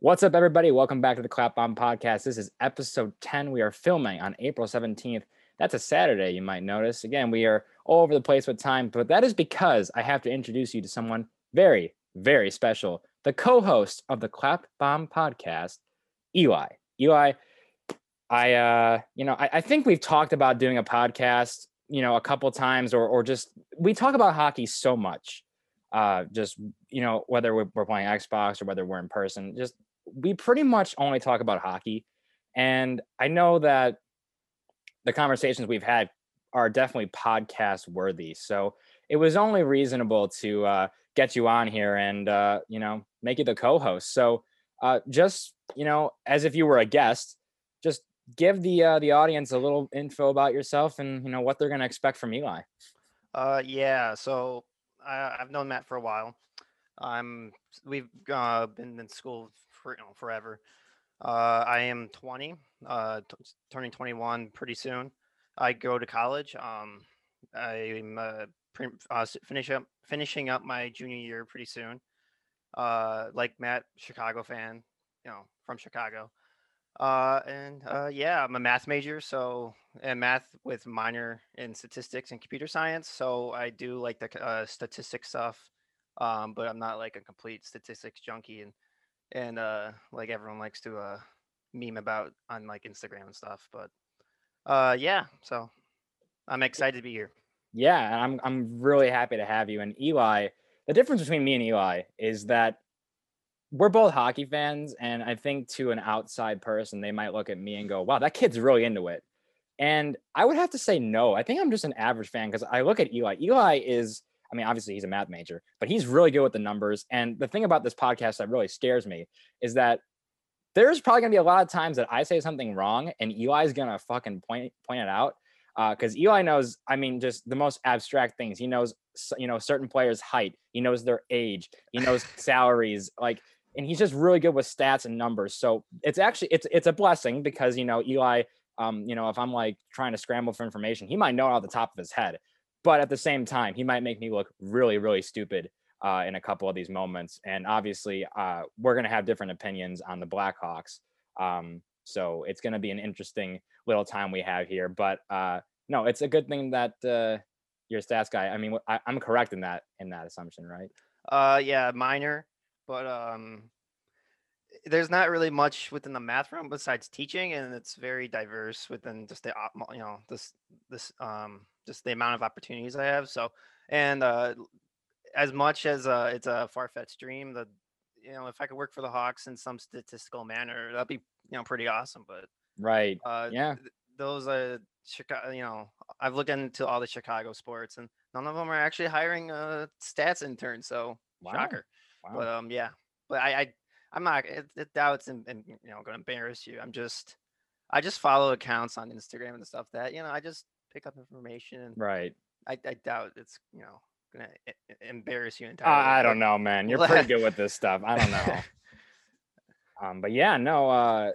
What's up, everybody? Welcome back to the Clapbomb Podcast. This is episode 10. We are filming on April 17th. That's a Saturday, you might notice. Again, we are all over the place with time, but that is because I have to introduce you to someone very, very special the co host of the Clap Bomb Podcast, Eli. Eli, I, uh, you know, I, I think we've talked about doing a podcast, you know, a couple times or, or just we talk about hockey so much uh just you know whether we're, we're playing xbox or whether we're in person just we pretty much only talk about hockey. And I know that the conversations we've had are definitely podcast worthy. So it was only reasonable to uh, get you on here and, uh, you know, make you the co host. So uh, just, you know, as if you were a guest, just give the uh, the audience a little info about yourself and you know what they're going to expect from Eli. Uh, yeah. So I, I've known Matt for a while. I'm we've uh, been in school for you know, forever. Uh, I am 20, uh, t- turning 21 pretty soon. I go to college. Um, I'm uh, pre- uh, finish up finishing up my junior year pretty soon. Uh, like Matt, Chicago fan, you know, from Chicago. Uh, and uh, yeah, I'm a math major, so and math with minor in statistics and computer science. So I do like the uh, statistics stuff, um, but I'm not like a complete statistics junkie. And and uh like everyone likes to uh meme about on like Instagram and stuff. But uh yeah, so I'm excited to be here. Yeah, I'm I'm really happy to have you. And Eli, the difference between me and Eli is that we're both hockey fans, and I think to an outside person, they might look at me and go, "Wow, that kid's really into it." And I would have to say no. I think I'm just an average fan because I look at Eli. Eli is I mean, obviously he's a math major, but he's really good with the numbers. And the thing about this podcast that really scares me is that there's probably gonna be a lot of times that I say something wrong and Eli's gonna fucking point point it out. Because uh, Eli knows, I mean, just the most abstract things. He knows, you know, certain players' height. He knows their age. He knows salaries. Like, and he's just really good with stats and numbers. So it's actually it's it's a blessing because you know Eli. Um, you know, if I'm like trying to scramble for information, he might know it off the top of his head but at the same time, he might make me look really, really stupid uh, in a couple of these moments. And obviously, uh, we're going to have different opinions on the Blackhawks. Um, so it's going to be an interesting little time we have here. But uh, no, it's a good thing that uh, a stats guy. I mean, I, am correct in that in that assumption, right? Uh, yeah, minor, but um, there's not really much within the math realm besides teaching, and it's very diverse within just the you know this this um just the amount of opportunities I have. So, and uh, as much as uh, it's a far fetched dream, the you know if I could work for the Hawks in some statistical manner, that'd be you know pretty awesome. But right, uh, yeah, th- those are Chicago, you know, I've looked into all the Chicago sports, and none of them are actually hiring uh stats interns. So wow. shocker. Wow. But um, yeah, but I, I I'm not. It, it doubts and, and you know going to embarrass you. I'm just I just follow accounts on Instagram and stuff that you know I just pick up information. And right. I, I doubt it's you know gonna embarrass you entirely. I, I don't know, man. You're pretty good with this stuff. I don't know. um, but yeah, no. Uh,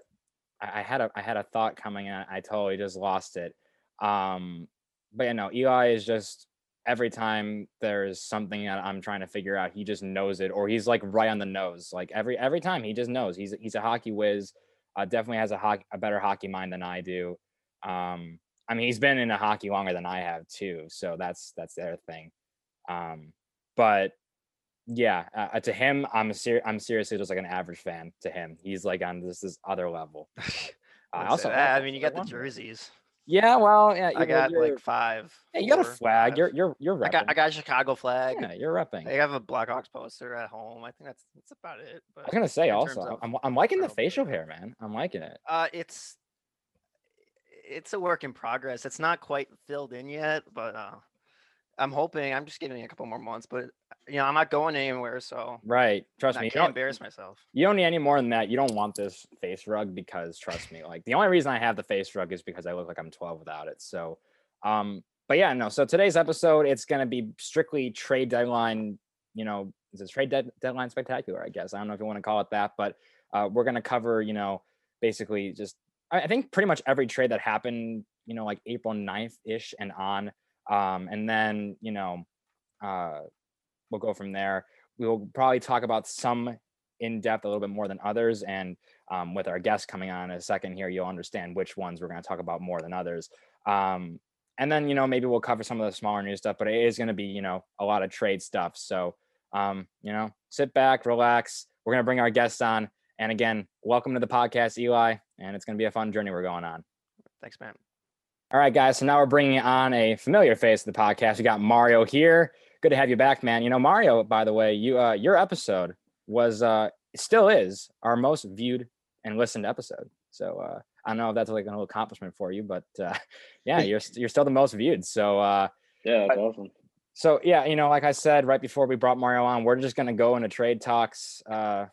I, I, had a I had a thought coming in. I totally just lost it. Um, but you know, Eli is just every time there's something that I'm trying to figure out, he just knows it, or he's like right on the nose. Like every every time, he just knows. He's he's a hockey whiz. Uh, definitely has a hockey a better hockey mind than I do. Um, I mean, he's been in a hockey longer than I have too, so that's that's their thing. Um, but yeah, uh, uh to him, I'm ser- I'm seriously just like an average fan. To him, he's like on this this other level. I also, I mean, you got the jerseys. Yeah, well, yeah, I got like five. Yeah, you got a flag. you You're you're you're repping. I got I got a Chicago flag. Yeah, you're repping. I have a Blackhawks poster at home. I think that's that's about it. But I was gonna say also, I'm I'm liking the facial hair, man. I'm liking it. Uh, it's it's a work in progress. It's not quite filled in yet, but uh, I'm hoping. I'm just giving it a couple more months, but you know, I'm not going anywhere, so right. Trust me, I can't embarrass myself. You don't need any more than that. You don't want this face rug because trust me, like the only reason I have the face rug is because I look like I'm 12 without it. So, um, but yeah, no. So today's episode, it's gonna be strictly trade deadline. You know, it's a trade de- deadline spectacular. I guess I don't know if you want to call it that, but uh, we're gonna cover, you know, basically just I think pretty much every trade that happened, you know, like April 9th ish and on. Um, and then, you know, uh, we'll go from there. We will probably talk about some in depth a little bit more than others. And um, with our guests coming on in a second here, you'll understand which ones we're going to talk about more than others. Um, and then, you know, maybe we'll cover some of the smaller news stuff, but it is going to be, you know, a lot of trade stuff. So, um, you know, sit back, relax. We're going to bring our guests on. And again, welcome to the podcast, Eli. And it's going to be a fun journey we're going on. Thanks, man. All right, guys. So now we're bringing on a familiar face of the podcast. We got Mario here. Good to have you back, man. You know, Mario, by the way, you uh, your episode was uh, still is our most viewed and listened episode. So uh, I don't know if that's like an little accomplishment for you, but uh, yeah, you're you're still the most viewed. So uh, yeah, that's awesome. So yeah, you know, like I said right before we brought Mario on, we're just gonna go into trade talks. Uh,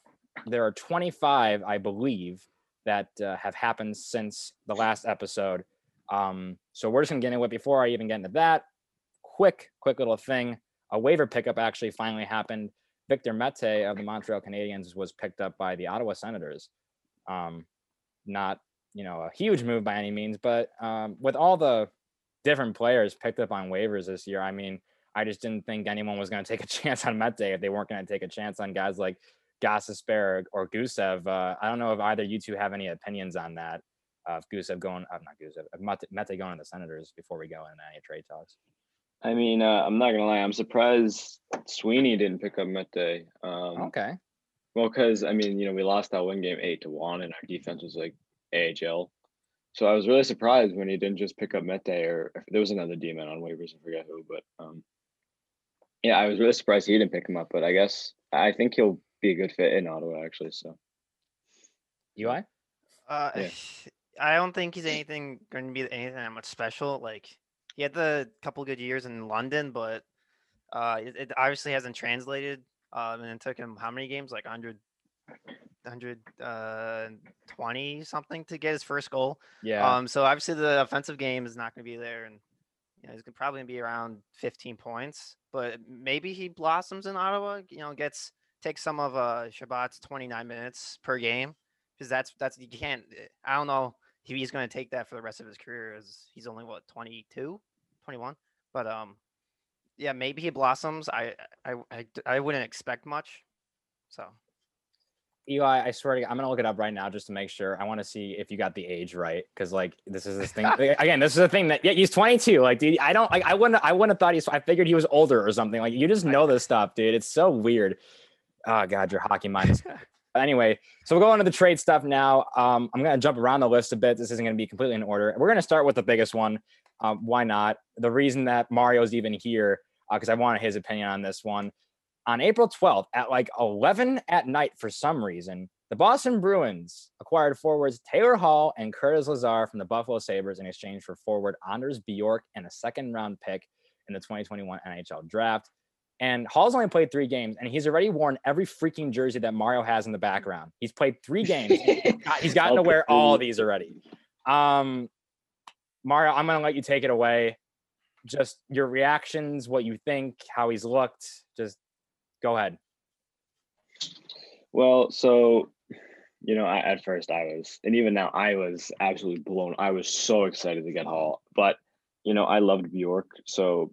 there are 25, I believe, that uh, have happened since the last episode. Um, so we're just gonna get into it before I even get into that. Quick, quick little thing. A waiver pickup actually finally happened. Victor Mete of the Montreal Canadiens was picked up by the Ottawa Senators. Um, not you know a huge move by any means, but um, with all the different players picked up on waivers this year, I mean, I just didn't think anyone was going to take a chance on Mete if they weren't going to take a chance on guys like Gostisbehere or Gusev. Uh, I don't know if either you two have any opinions on that. Uh, if Gusev going, uh, not Gusev, Mete going to the Senators before we go into any trade talks. I mean, uh, I'm not gonna lie. I'm surprised Sweeney didn't pick up Mete. Um, okay. Well, because I mean, you know, we lost that one game eight to one, and our defense was like AHL. So I was really surprised when he didn't just pick up Mete, or there was another D-man on waivers. I forget who, but um, yeah, I was really surprised he didn't pick him up. But I guess I think he'll be a good fit in Ottawa, actually. So. UI. Uh, yeah. I don't think he's anything going to be anything that much special. Like he had the couple good years in London, but uh, it, it obviously hasn't translated. Um, and it took him how many games? Like 100, 120 uh, something to get his first goal. Yeah. Um, so obviously the offensive game is not going to be there, and you know, he's gonna probably be around 15 points. But maybe he blossoms in Ottawa. You know, gets takes some of uh Chabot's 29 minutes per game because that's that's you can't. I don't know if he's going to take that for the rest of his career as he's only what 22 21. But um, yeah, maybe he blossoms. I I I, I wouldn't expect much. So. Eli, I swear to God, I'm gonna look it up right now just to make sure. I want to see if you got the age right, because like this is this thing again. This is the thing that yeah, he's 22. Like, dude, I don't like. I wouldn't. I wouldn't have thought he's. I figured he was older or something. Like, you just know this stuff, dude. It's so weird. Oh God, your hockey mind is. anyway, so we'll go into the trade stuff now. Um, I'm gonna jump around the list a bit. This isn't gonna be completely in order. We're gonna start with the biggest one. Um, why not? The reason that Mario's even here, because uh, I wanted his opinion on this one. On April 12th at like 11 at night, for some reason, the Boston Bruins acquired forwards Taylor Hall and Curtis Lazar from the Buffalo Sabres in exchange for forward Anders Bjork and a second round pick in the 2021 NHL draft. And Hall's only played three games, and he's already worn every freaking jersey that Mario has in the background. He's played three games. he's gotten to wear all of these already. Um, Mario, I'm gonna let you take it away. Just your reactions, what you think, how he's looked. Just go ahead. Well, so you know, I, at first I was, and even now I was absolutely blown. I was so excited to get Hall, but you know, I loved Bjork, so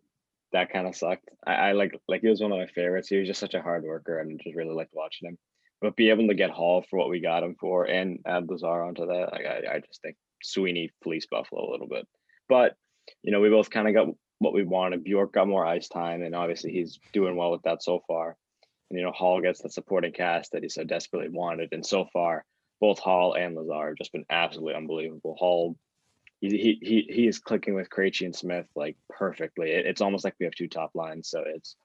that kind of sucked. I, I like like he was one of my favorites. He was just such a hard worker, and just really liked watching him. But be able to get Hall for what we got him for, and add Lazar onto that, like I, I just think Sweeney fleeced Buffalo a little bit. But you know, we both kind of got what we wanted. Bjork got more ice time, and obviously he's doing well with that so far. And you know, Hall gets the supporting cast that he so desperately wanted, and so far, both Hall and Lazar have just been absolutely unbelievable. Hall, he he he, is clicking with Krejci and Smith like perfectly. It, it's almost like we have two top lines, so it's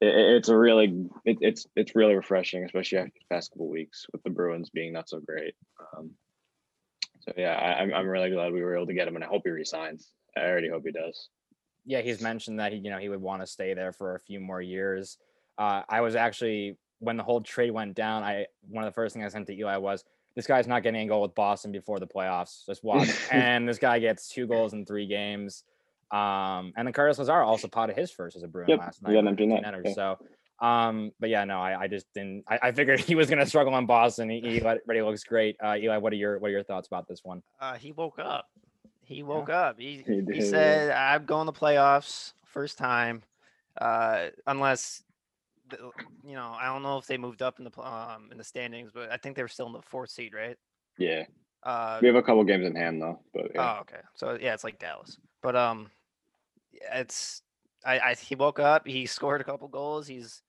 it, it's a really it, it's it's really refreshing, especially after the past couple weeks with the Bruins being not so great. Um, so yeah, I, am I'm really glad we were able to get him, and I hope he resigns. I already hope he does. Yeah, he's mentioned that he you know he would want to stay there for a few more years. Uh, I was actually when the whole trade went down. I one of the first things I sent to Eli was this guy's not getting a goal with Boston before the playoffs. Just watch. and this guy gets two goals in three games. Um, and then Curtis Lazar also potted his first as a Bruin yep, last night. Yeah, So um, but yeah, no, I, I just didn't. I, I figured he was going to struggle in Boston. He, he already looks great. Uh, Eli, what are your what are your thoughts about this one? Uh, he woke up. He woke yeah. up. He he, he said, "I'm going to playoffs first time, uh, unless the, you know, I don't know if they moved up in the um in the standings, but I think they were still in the fourth seed, right? Yeah, Uh, we have a couple games in hand though, but yeah. Oh, okay. So yeah, it's like Dallas. But um, it's I, I he woke up. He scored a couple goals. He's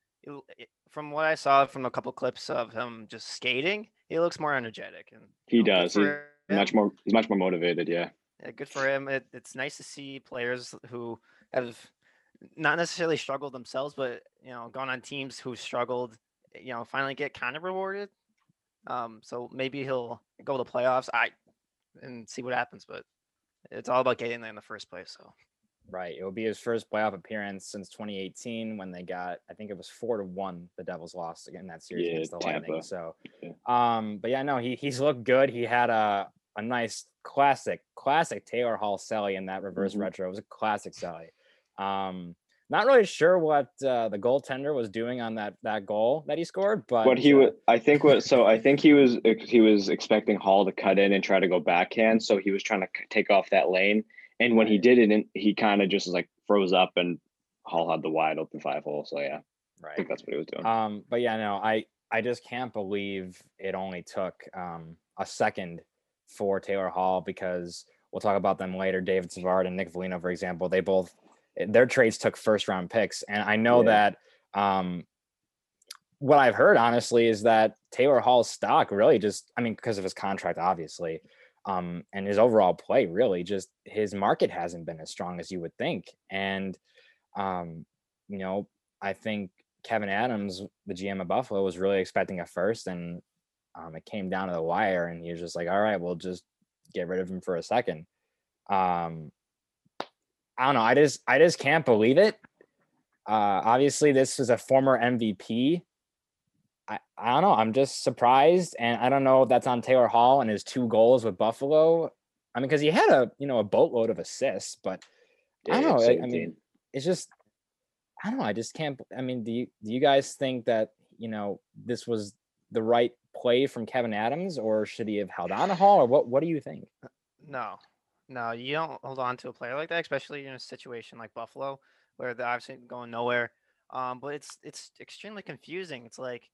it- from what I saw from a couple clips of him just skating. He looks more energetic and he know, does. He's for much more. He's much more motivated. Yeah. Yeah, good for him. It, it's nice to see players who have not necessarily struggled themselves, but you know, gone on teams who struggled. You know, finally get kind of rewarded. Um, so maybe he'll go to playoffs. I and see what happens, but it's all about getting there in the first place. So. Right. It will be his first playoff appearance since 2018 when they got, I think it was four to one. The Devils lost again that series Yeah, against the Lightning. Tampa. So, Yeah. um, but yeah, no, he he's looked good. He had a a nice classic, classic Taylor Hall Sally in that reverse Mhm. retro. It was a classic Sally. Um, not really sure what uh, the goaltender was doing on that that goal that he scored, but What he uh, was, I think, what so I think he was he was expecting Hall to cut in and try to go backhand, so he was trying to take off that lane. And when he did it, he kind of just like froze up, and Hall had the wide open five hole. So yeah, I right. think that's what he was doing. Um, but yeah, no, I I just can't believe it only took um a second for Taylor Hall because we'll talk about them later. David Savard and Nick Foligno, for example, they both their trades took first round picks, and I know Yeah. that um what I've heard honestly is that Taylor Hall's stock really just I mean because of his contract obviously um and his overall play really just his market hasn't been as strong as you would think and um you know I think Kevyn Adams the GM of Buffalo was really expecting a first and um it came down to the wire and he was just like all right we'll just get rid of him for a second um I don't know I just I just can't believe it uh obviously this is a former MVP I, I don't know. I'm just surprised, and I don't know if that's on Taylor Hall and his two goals with Buffalo. I mean, because he had a you know a boatload of assists, but I don't know. I- I mean, it's just I don't know. I just can't. I mean, do you do you guys think that you know this was the right play from Kevyn Adams, or should he have held on to Hall, or what? What do you think? No, no, you don't hold on to a player like that, especially in a situation like Buffalo, where they're obviously going nowhere. Um, but it's it's extremely confusing. It's like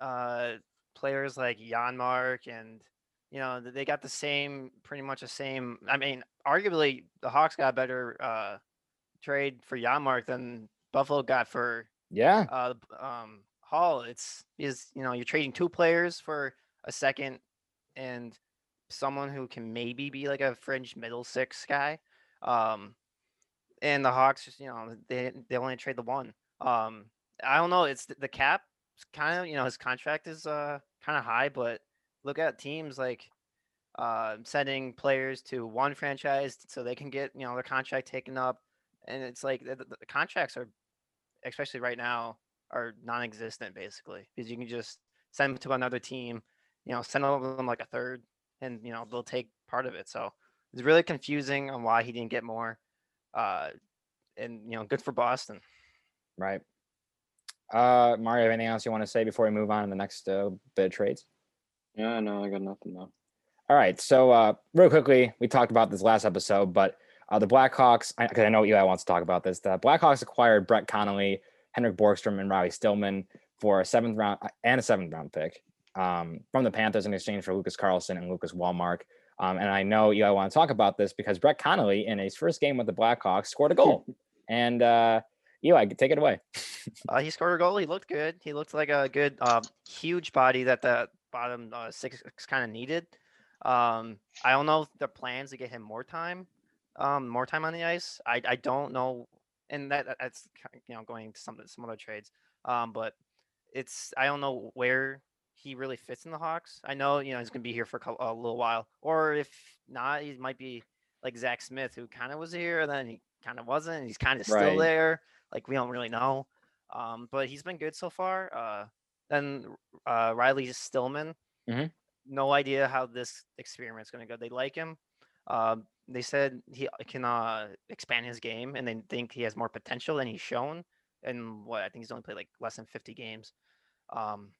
uh, players like Janmark and you know they got the same, pretty much the same. I mean, arguably the Hawks got better uh, trade for Janmark than Buffalo got for Yeah, uh, um, Hall. It's is you know you're trading two players for a second and someone who can maybe be like a fringe middle six guy. Um, and the Hawks, just you know, they they only trade the one. Um, I don't know. It's th- the cap. Kind of you know his contract is uh kind of high, but look at teams like uh sending players to one franchise so they can get you know their contract taken up, and it's like the, the the contracts are especially right now, are non-existent basically because you can just send them to another team, you know, send them like a third, and you know they'll take part of it. So it's really confusing on why he didn't get more. Uh, and you know, good for Boston. right. Uh, Mario, anything else you want to say before we move on to the next uh, bit of trades? yeah, no, I got nothing though. All right. So, uh, real quickly, we talked about this last episode, but uh, the Blackhawks, because I, know Eli wants to talk about this. The Blackhawks acquired Brett Connolly, Henrik Borgstrom, and Riley Stillman for a seventh round uh, and a seventh round pick um, from the Panthers in exchange for Lucas Carlsson and Lucas Wallmark. Um, and I know Eli want to talk about this because Brett Connolly, in his first game with the Blackhawks, scored a goal. and uh, Eli, take it away. Uh, he scored a goal. He looked good. He looked like a good, uh, huge body that the bottom uh, six kind of needed. Um, I don't know the plans to get him more time, um, more time on the ice. I, I don't know, and that that- that's you know going to some some other trades. Um, but it's I don't know where he really fits in the Hawks. I know you know he's gonna be here for a, little while, or if not, he might be like Zack Smith, who kind of was here and then he kind of wasn't. and He's kind of still Right. there. Like we don't really know. Um, but he's been good so far. Uh, then uh, Riley Stillman. Mhm. No idea how this experiment's going to go. They like him. Um, they said he can uh, expand his game, and they think he has more potential than he's shown. And what I think he's only played like less than 50 games. Um,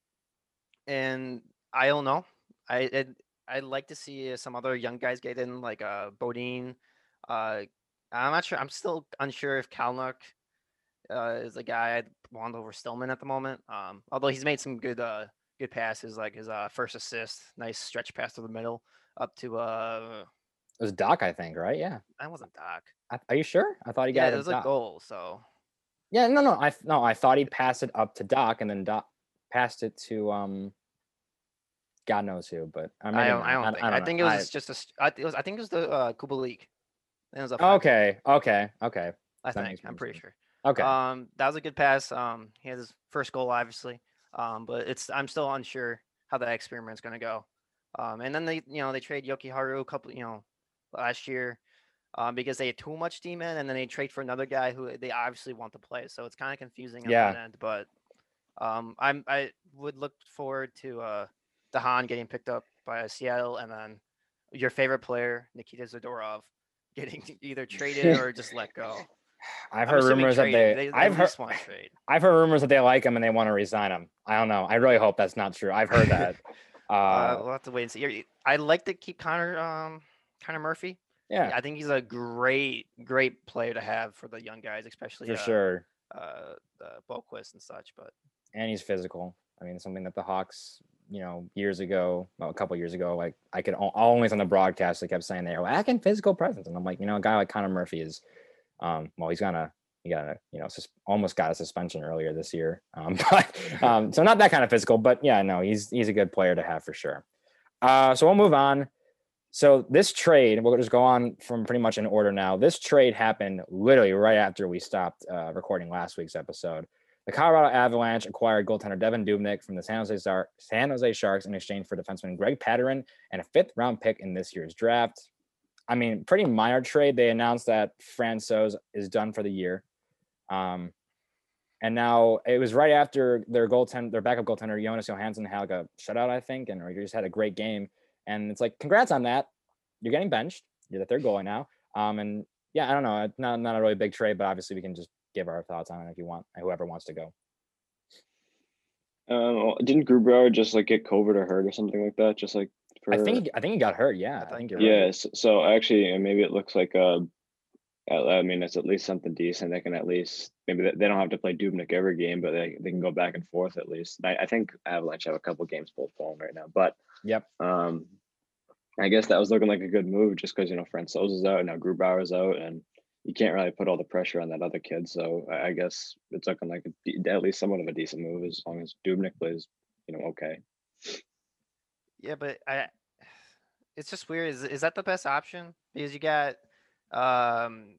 and I don't know. I it, I'd like to see uh, some other young guys get in, like uh, Beaudin. Uh, I'm not sure. I'm still unsure if Kalynuk uh, is a guy I'd want over Stillman at the moment. Um, although he's made some good uh, good passes, like his uh, first assist, nice stretch pass to the middle up to uh, It was Doc, I think, right? Yeah. that wasn't Doc. I, are you sure? I thought he Yeah, got it it. was a goal. So Yeah, no, no, I no, I thought he passed it up to Doc, and then Doc passed it to um, God knows who, but uh, maybe I don't. I don't think. I, know. think it was just a. I, it was, I think it was the uh, Kubalik. It was I- okay, okay, okay, I that think I'm pretty sure. okay. Um, that was a good pass. Um, he had his first goal, obviously. Um, but it's I'm still unsure how that experiment's gonna go. Um, and then they, you know, they trade Jokiharju a couple, you know, last year, um, because they had too much D man, and then they trade for another guy who they obviously want to play. So it's kind of confusing on Yeah. that end. But um, I'm I would look forward to uh, de Haan getting picked up by Seattle, and then your favorite player Nikita Zadorov getting either traded or just let go. I've heard rumors that they, they, they I've heard. I've heard rumors that they like him and they want to resign him. I don't know. I really hope that's not true. I've heard that. Uh, Uh, we'll have to wait and see. I'd like to keep Connor, um, Connor Murphy. yeah, I think he's a great, great player to have for the young guys, especially for uh, sure. uh, the Boqvist and such. But and he's physical. I mean, something that the Hawks, you know, years ago, well, a couple years ago, like I could always on the broadcast, they kept saying they're lacking physical presence, and I'm like, you know, a guy like Connor Murphy is, um, well, he's gonna, he got a, you know, sus- almost got a suspension earlier this year, um, but um, so not that kind of physical, but yeah, no, he's he's a good player to have for sure. Uh, so we'll move on. So this trade, we'll just go on from pretty much in order now. This trade happened literally right after we stopped uh, recording last week's episode. The Colorado Avalanche acquired goaltender Devan Dubnyk from the San Jose, San Jose Sharks in exchange for defenseman Greg Pateryn and a fifth round pick in this year's draft. I mean, pretty minor trade. They announced that Francouz is done for the year. Um, and now it was right after their goaltender, their backup goaltender Jonas Johansson had like a shutout, I think, and or he just had a great game. And it's like, congrats on that. You're getting benched. You're the third goalie now. Um, and yeah, I don't know. Not not a really big trade, but obviously we can just give our thoughts on it if you want, whoever wants to go. Um, didn't Grubauer just like get COVID or hurt or something like that? Just like for I think I think he got hurt. Yeah, I think you're did. right. Yes. So actually, uh, maybe it looks like uh, I mean, it's at least something decent. They can at least maybe they, don't have to play Dubnyk every game, but they, they can go back and forth at least. I, I think Avalanche have a couple games postponed right now, but Yep. um, I guess that was looking like a good move just because you know Francouz is out and now Grubauer's out, and you can't really put all the pressure on that other kid. So I, guess it's looking like a, at least somewhat of a decent move as long as Dubnyk plays, you know, okay. yeah, but I, it's just weird. Is is that the best option? Because you got, um,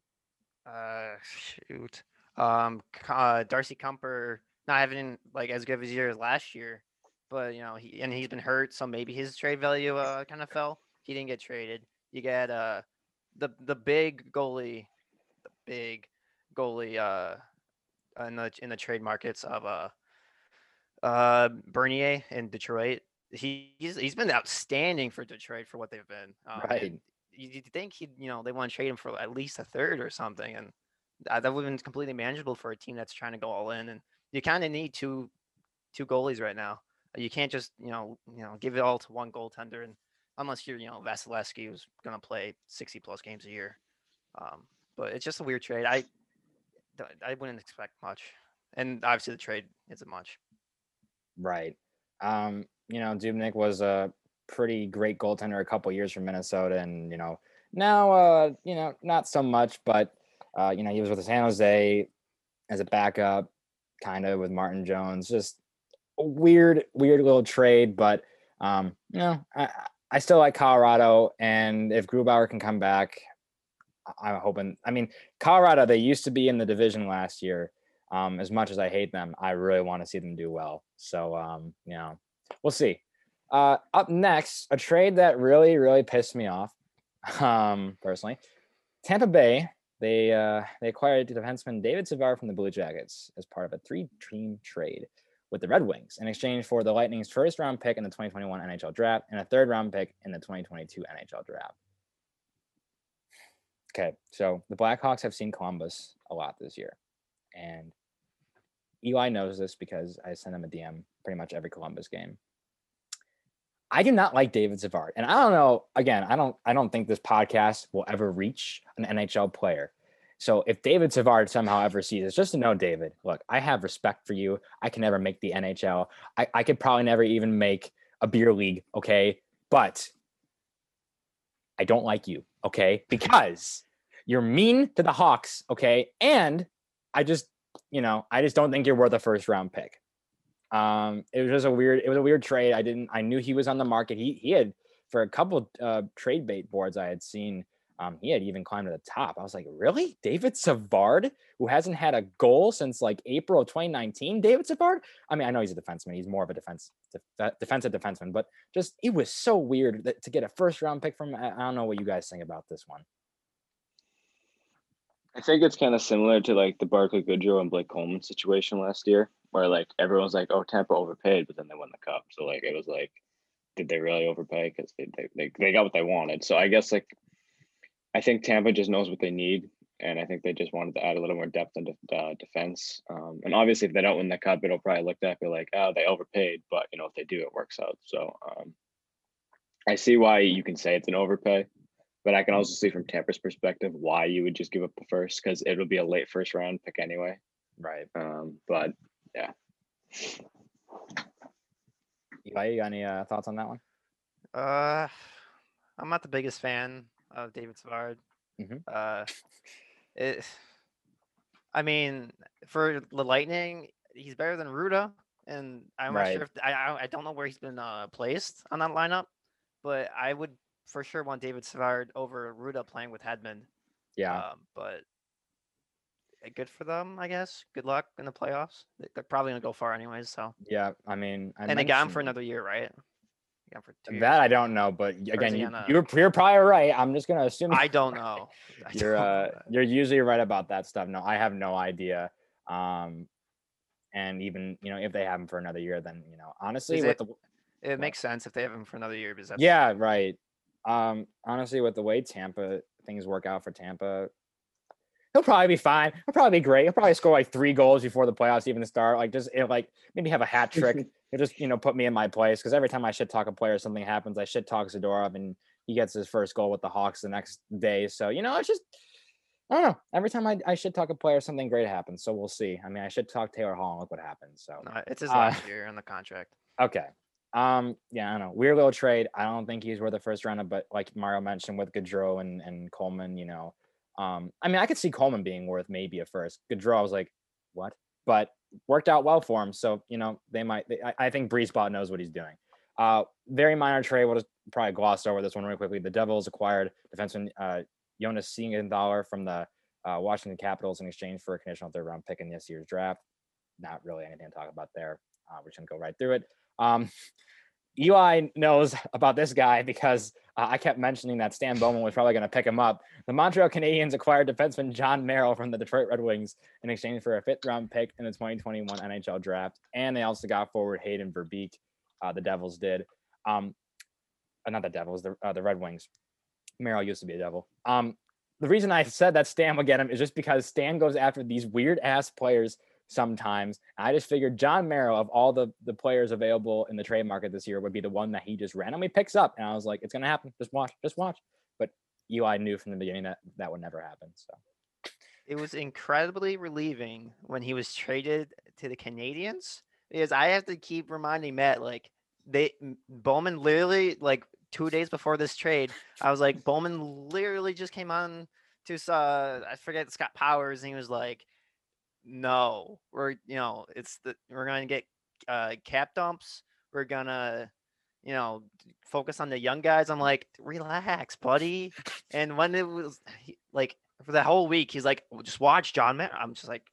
uh, shoot, um, uh, Darcy Kuemper not having like as good of a year as last year, but you know he and he's been hurt, so maybe his trade value uh kind of fell. He didn't get traded. You got uh the the big goalie, big goalie uh in the in the trade markets of uh uh Bernier in Detroit. He, he's he's been outstanding for Detroit for what they've been. Um, Right. You, you think he you know they want to trade him for at least a third or something, and that, would have been completely manageable for a team that's trying to go all in. And you kind of need two two goalies right now. You can't just you know you know give it all to one goaltender, and unless you're you know Vasilevskiy who's gonna play sixty plus games a year. Um, but it's just a weird trade. I I wouldn't expect much, and obviously the trade isn't much. Right. Um, you know, Dubnyk was a pretty great goaltender a couple years from Minnesota, and you know, now uh, you know, not so much, but uh, you know, he was with San Jose as a backup, kind of with Martin Jones. Just weird, weird little trade, but um, you know, I I- still like Colorado, and if Grubauer can come back, I'm hoping. I mean, Colorado, they used to be in the division last year. Um, as much as I hate them, I really want to see them do well. So, um, you know, we'll see. Uh, up next, a trade that really, really pissed me off, um, personally. Tampa Bay, they uh, they acquired defenseman David Savard from the Blue Jackets as part of a three-team trade with the Red Wings in exchange for the Lightning's first-round pick in the 2021 NHL Draft and a third-round pick in the 2022 NHL Draft. Okay, so the Blackhawks have seen Columbus a lot this year, and Eli knows this because I send him a DM pretty much every Columbus game. I do not like David Savard, and I don't know. Again, I don't. I don't think this podcast will ever reach an NHL player. So if David Savard somehow ever sees this, just to know, David, look, I have respect for you. I can never make the NHL. I, I could probably never even make a beer league. Okay. But I don't like you. Okay. Because you're mean to the Hawks. Okay. And I just, you know, I just don't think you're worth a first round pick. Um, it was just a weird, it was a weird trade. I didn't, I knew he was on the market. He, he had, for a couple uh, trade bait boards I had seen, um, he had even climbed to the top. I was like, really? David Savard, who hasn't had a goal since like April of 2019? David Savard? I mean, I know he's a defenseman. He's more of a defense def- defensive defenseman, but just it was so weird that, to get a first round pick from. I don't know what you guys think about this one. I think it's kind of similar to like the Barclay Goodrow and Blake Coleman situation last year, where like everyone's like, "Oh, Tampa overpaid," but then they won the cup. So like it was like, did they really overpay? Because they, they they they got what they wanted. So I guess like I think Tampa just knows what they need, and I think they just wanted to add a little more depth into uh, defense. Um, and obviously, if they don't win the cup, it'll probably look back be like, oh, they overpaid. But you know, if they do, it works out. So um, I see why you can say it's an overpay, but I can also see from Tampa's perspective why you would just give up the first because it'll be a late first round pick anyway. Right. Um, but yeah. Eli, you got any uh, thoughts on that one? Uh, I'm not the biggest fan of David Savard. Mhm. Uh, it. I mean, for the Lightning, he's better than Rutta, and I'm not sure if I I I don't know where he's been uh, placed on that lineup, but I would for sure want David Savard over Rutta playing with Hedman. Yeah. Um, but uh, good for them, I guess. Good luck in the playoffs. They- They're probably gonna go far anyways. So, yeah. I mean, I and they got him for another year, right? They got him for two years. That I don't know, but again, you, on a- you're you're probably right. I'm just gonna assume I don't know. I you're don't uh that. you're usually right about that stuff. No, I have no idea. Um, and even you know if they have him for another year, then you know honestly Is with it- the It makes sense if they have him for another year because that's yeah right. Um, honestly, with the way Tampa things work out for Tampa, he'll probably be fine. He'll probably be great. He'll probably score like three goals before the playoffs even start. Like just it, like maybe have a hat trick. He'll just you know put me in my place because every time I shit talk a player, something happens. I shit talk Zadorov and he gets his first goal with the Hawks the next day. So you know it's just I don't know. Every time I, I should talk a player, something great happens. So we'll see. I mean, I should talk Taylor Hall and look what happens. So No, it's his Uh, last year on the contract. okay. Um, yeah, I don't know. Weird little trade. I don't think he's worth the first round, but like Mario mentioned with Goodrow and, and Coleman, you know, um, I mean, I could see Coleman being worth maybe a first. Goodrow, I was like, what? But worked out well for him. So, you know, they might, they, I, I think BriseBois knows what he's doing. Uh, very minor trade. We'll just probably gloss over this one really quickly. The Devils acquired defenseman uh, Jonas Siegenthaler from the uh, Washington Capitals in exchange for a conditional third round pick in this year's draft. Not really anything to talk about there. Uh, we're just gonna go right through it. Um, Eli knows about this guy because uh, I kept mentioning that Stan Bowman was probably going to pick him up. The Montreal Canadiens acquired defenseman Jon Merrill from the Detroit Red Wings in exchange for a fifth round pick in the 2021 NHL draft. And they also got forward Hayden Verbeek. Uh, the Devils did. Um, uh, not the Devils, the, uh, the Red Wings. Merrill used to be a Devil. Um, the reason I said that Stan would get him is just because Stan goes after these weird ass players sometimes. I just figured Jon Merrill, of all the the players available in the trade market this year, would be the one that he just randomly picks up. And I was like, it's gonna happen. Just watch, just watch. But Eli knew from the beginning that that would never happen. So It was incredibly relieving when he was traded to the Canadiens because I have to keep reminding Matt like they Bowman literally like two days before this trade, I was like Bowman literally just came on to uh I forget Scott Powers and he was like, no, we're you know it's the we're gonna get uh cap dumps. We're gonna you know focus on the young guys. I'm like, relax, buddy. And when it was he- like for the whole week, he's like, "Well, just watch John Mayer. I'm just like,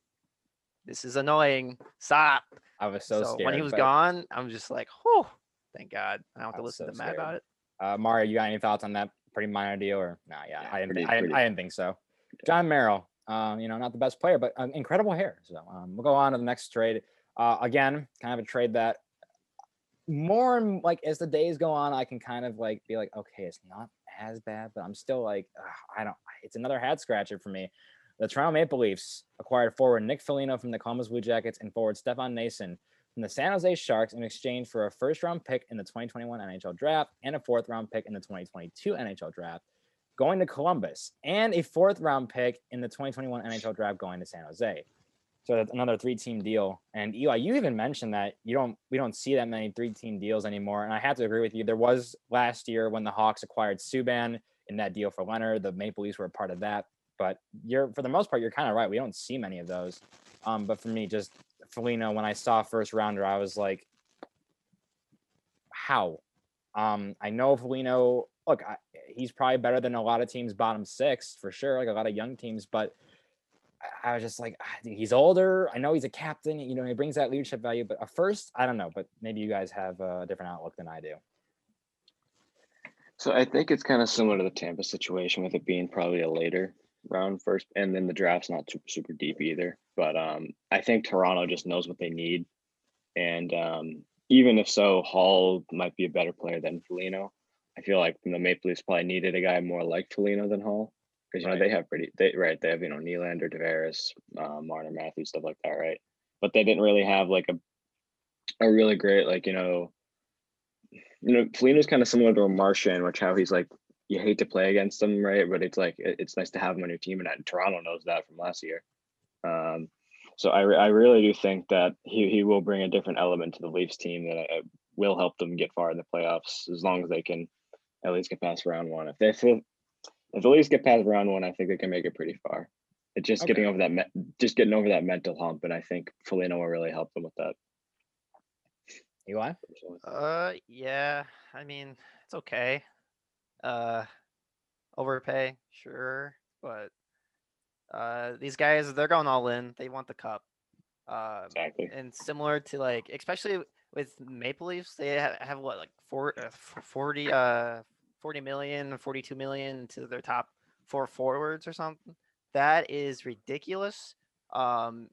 this is annoying. Stop. I was so, So, scared. when he was gone, I'm just like, whew, thank God. I don't have to listen so to Matt about it. Uh, Mario, you got any thoughts on that pretty minor deal or no? Yeah, Yeah, I didn't. pretty- thi- I, didn't I didn't think so. John Merrill, um, you know, not the best player, but um, incredible hair. So um, we'll go on to the next trade. Uh, again, kind of a trade that more and like as the days go on, I can kind of like be like, okay, it's not as bad, but I'm still like, ugh, I don't. It's another head scratcher for me. The Toronto Maple Leafs acquired forward Nick Foligno from the Columbus Blue Jackets and forward Stefan Noesen from the San Jose Sharks in exchange for a first round pick in the 2021 NHL draft and a fourth round pick in the 2022 NHL draft. Going to Columbus, and a fourth round pick in the 2021 NHL draft going to San Jose. So that's another three team deal. And Eli, you even mentioned that you don't we don't see that many three team deals anymore. And I have to agree with you. There was last year when the Hawks acquired Subban in that deal for Lehner. The Maple Leafs were a part of that. But you're for the most part, you're kind of right. We don't see many of those. Um, but for me, just Foligno, when I saw first rounder, I was like, how? Um, I know Foligno, look, I, he's probably better than a lot of teams bottom six for sure, like a lot of young teams, but I was just like, ah, he's older. I know he's a captain. You know, he brings that leadership value. But first, I don't know. But maybe you guys have a different outlook than I do. So I think it's kind of similar to the Tampa situation with it being probably a later round first, and then the draft's not super super deep either. But um, I think Toronto just knows what they need, and um, even if so, Hall might be a better player than Foligno. I feel like the Maple Leafs probably needed a guy more like Foligno than Hall because you know they have pretty they right they have you know Nylander, Tavares, uh, Marner, Matthews, stuff like that, right? But they didn't really have like a a really great like you know you know Foligno's kind of similar to a Marchand, which how he's like you hate to play against him, right? But it's like it's nice to have him on your team, and, and Toronto knows that from last year. Um, so I, I really do think that he, he will bring a different element to the Leafs team that uh, will help them get far in the playoffs as long as they can at least get past round one. If they feel if the Leafs get past round one, I think they can make it pretty far. It's just okay. getting over that, me- just getting over that mental hump, and I think Foligno will really help them with that. Eli? Uh, yeah. I mean, it's okay. Uh, overpay, sure, but uh, these guys they're going all in. They want the cup. Uh, exactly. And similar to like, especially with Maple Leafs, they have, have what like four, uh, 40, uh, 40 million, 42 million to their top four forwards or something. That is ridiculous. Um,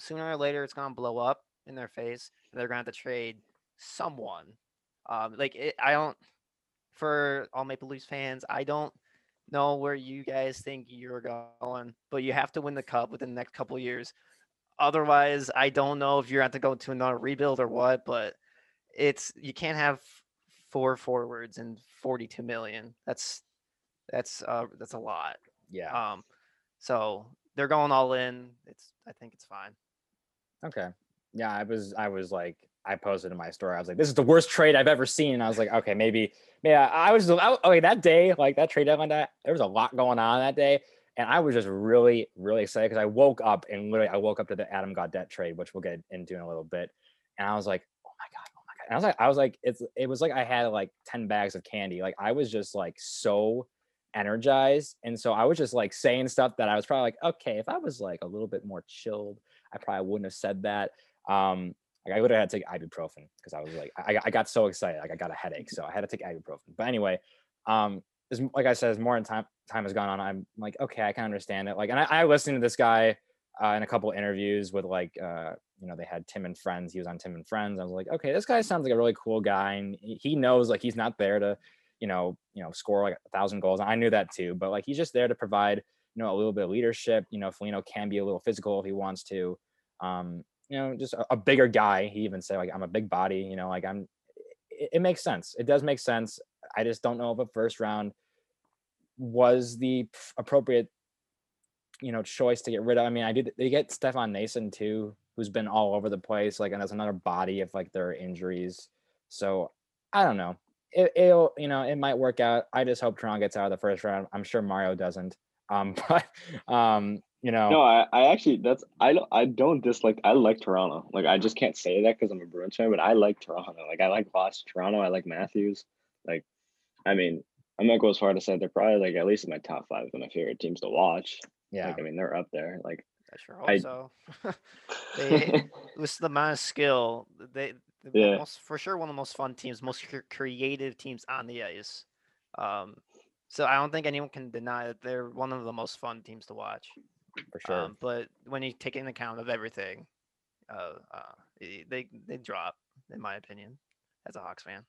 sooner or later, it's gonna blow up in their face. And they're gonna have to trade someone. Um, like it, I don't. For all Maple Leafs fans, I don't know where you guys think you're going, but you have to win the cup within the next couple years. Otherwise, I don't know if you're going to go to another rebuild or what, but it's you can't have four forwards and 42 million. That's that's uh that's a lot. Yeah. Um so they're going all in. It's I think it's fine. Okay. Yeah, I was I was like I posted in my story. I was like, this is the worst trade I've ever seen. And I was like, okay, maybe yeah, I was I, okay that day, like that trade deadline that there was a lot going on that day. And I was just really, really excited because I woke up and literally I woke up to the Adam Gaudette trade, which we'll get into in a little bit. And I was like, and I was like, I was like, it's it was like I had like 10 bags of candy. Like I was just like so energized. And so I was just like saying stuff that I was probably like, okay, if I was like a little bit more chilled, I probably wouldn't have said that. Um, like I would have had to take ibuprofen because I was like, I, I got so excited, like I got a headache, so I had to take ibuprofen. But anyway, um, as, like I said, as more time time has gone on, I'm like, okay, I can understand it. Like, and I, I listened to this guy uh, in a couple interviews with like uh, you know they had Tim and Friends. He was on Tim and Friends. I was like, okay, this guy sounds like a really cool guy, and he knows like he's not there to you know you know score like a thousand goals. I knew that too, but like he's just there to provide you know a little bit of leadership. You know, Foligno can be a little physical if he wants to. Um, you know, just a, a bigger guy. He even said like I'm a big body. You know, like I'm. It, it makes sense. It does make sense. I just don't know if a first round was the appropriate you know choice to get rid of. I mean, I did they get Stefan Noesen too, who's been all over the place, like and that's another body if like there are injuries. So I don't know. It, will you know it might work out. I just hope Toronto gets out of the first round. I'm sure Mario doesn't. Um, but um, you know. No, I, I actually that's I don't I don't dislike I like Toronto. Like I just can't say that because I'm a Bruins fan, but I like Toronto. Like I like Voss Toronto. I like Matthews. Like, I mean, I'm not go as far to say they're probably like at least in my top five of my favorite teams to watch. Yeah. Like, I mean, they're up there. Like, I sure hope I, so. they, with the amount of skill, they, yeah. most, for sure one of the most fun teams, most creative teams on the ice. Um, so I don't think anyone can deny that they're one of the most fun teams to watch. For sure. Um, but when you take into account of everything, uh, uh, they they drop, in my opinion, as a Hawks fan.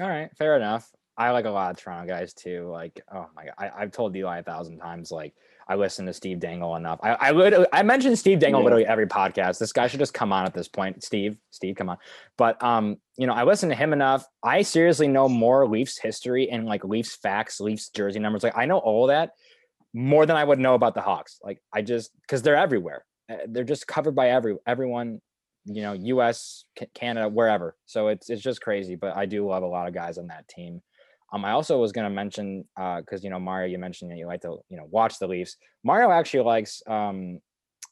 All right, fair enough. I like a lot of Toronto guys too. Like, oh my god, I, I've told Eli a thousand times. Like, I listen to Steve Dangle enough. I I would I mentioned Steve Dangle Yeah. literally every podcast. This guy should just come on at this point. Steve, Steve, come on. But um, you know, I listen to him enough. I seriously know more Leafs history and like Leafs facts, Leafs jersey numbers. Like, I know all that more than I would know about the Hawks. Like, I just because they're everywhere. Uh, They're just covered by every everyone. You know, U.S., Canada, wherever. So it's it's just crazy. But I do love a lot of guys on that team. Um, I also was going to mention because you know Mario, you mentioned that you like to you know watch the Leafs. Mario actually likes um,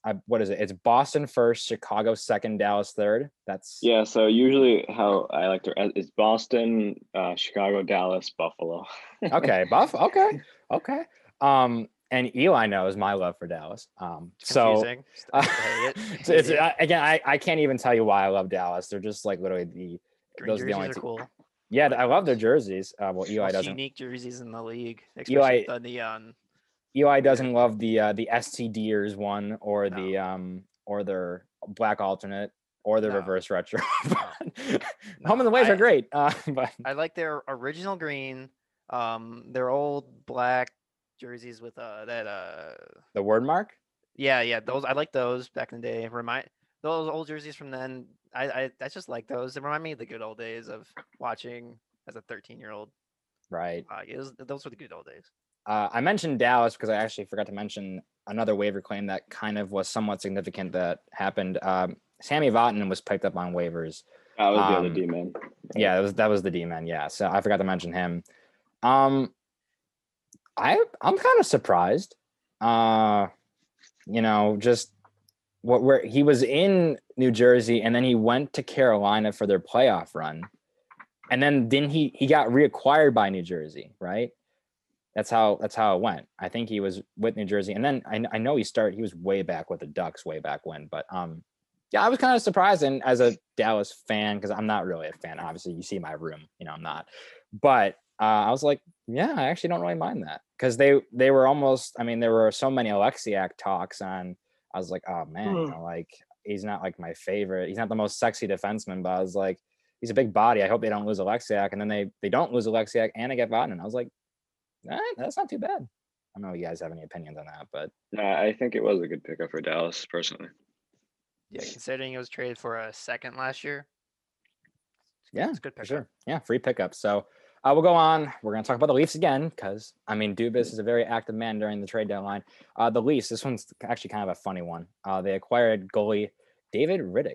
I, what is it? It's Boston first, Chicago second, Dallas third. That's Yeah, so usually how I like to is Boston, uh, Chicago, Dallas, Buffalo. okay. Buff. Okay, okay. Um, and Eli knows my love for Dallas. Um, It's so confusing. Just- I hate it. it's, it's, Hate again, I, I can't even tell you why I love Dallas. They're just like literally the Green those are the only are two- cool. Yeah. I love their jerseys. Uh, well, Eli doesn't. unique jerseys in the league, Eli- especially the neon. Eli doesn't love the uh, the Deers one or No. the um or their black alternate or the No. reverse retro. No, Home and the ways I- are great, uh, but I like their original green, um, their old black jerseys with uh that uh the word mark. yeah yeah those I like those back in the day. Remind those old jerseys from then. I I, I just like those. They remind me of the good old days of watching as a 13 year old. Right. Uh, it was, those were the good old days. Uh, I mentioned Dallas because I actually forgot to mention another waiver claim that kind of was somewhat significant that happened. Um, Sami Vatanen was picked up on waivers. That was the Um, other D man. Yeah, that was that was the D man. Yeah, so I forgot to mention him. Um, I I'm kind of surprised. Uh, you know, just what where he was in New Jersey and then he went to Carolina for their playoff run, and then then he he got reacquired by New Jersey, right? That's how that's how it went. I think he was with New Jersey, and then I, I know he started. He was way back with the Ducks, way back when. But um, yeah, I was kind of surprised, and as a Dallas fan, because I'm not really a fan. Obviously, you see my room, you know, I'm not. But uh, I was like, yeah, I actually don't really mind that because they they were almost. I mean, there were so many Oleksiak talks on. I was like, oh man, you Hmm. know, like he's not like my favorite. He's not the most sexy defenseman, but I was like, he's a big body. I hope they don't lose Oleksiak, and then they they don't lose Oleksiak, and they get Vatanen. I was like, eh, that's not too bad. I don't know if you guys have any opinions on that, but No, I think it was a good pickup for Dallas personally. Yeah, considering it was traded for a second last year. yeah, it's a good for pickup. sure. Yeah, free pickup. So uh, we'll go on. We're going to talk about the Leafs again because I mean, Dubas is a very active man during the trade deadline. Uh, the Leafs, this one's actually kind of a funny one. Uh, they acquired goalie David Rittich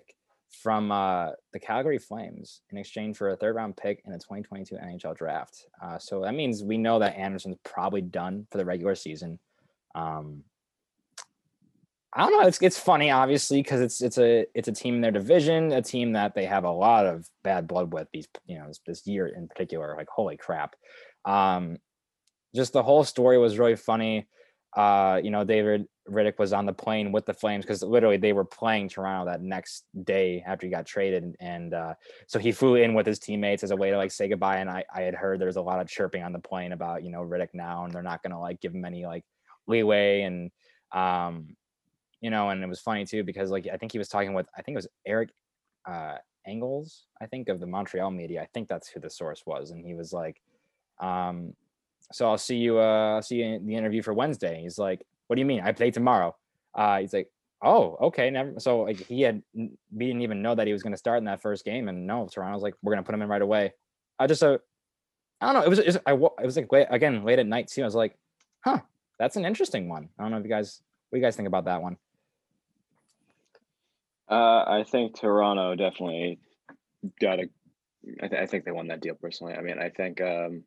from uh, the Calgary Flames in exchange for a third round pick in the 2022 NHL draft. Uh, so that means we know that Anderson's probably done for the regular season. Um, I don't know. It's it's funny, obviously, because it's it's a it's a team in their division, a team that they have a lot of bad blood with. These you know this, this year in particular, like holy crap. Um, just the whole story was really funny. Uh, you know, David Rittich was on the plane with the Flames because literally they were playing Toronto that next day after he got traded, and uh, so he flew in with his teammates as a way to like say goodbye. And I I had heard there's a lot of chirping on the plane about you know Rittich now, and they're not gonna like give him any like leeway and um you know, and it was funny too because like I think he was talking with I think it was Eric uh Engels, I think of the Montreal media. I think that's who the source was, and he was like, um, so I'll see you uh I'll see you in the interview for Wednesday. He's like, What do you mean? I play tomorrow. Uh he's like, Oh, okay, never so like he had we didn't even know that he was gonna start in that first game, and no, Toronto's like, we're gonna put him in right away. I just uh I don't know. It was, it was I it was like again late at night too. I was like, huh, that's an interesting one. I don't know if you guys what do you guys think about that one? Uh, I think Toronto definitely got a. I, th- I think they won that deal personally. I mean, I think um,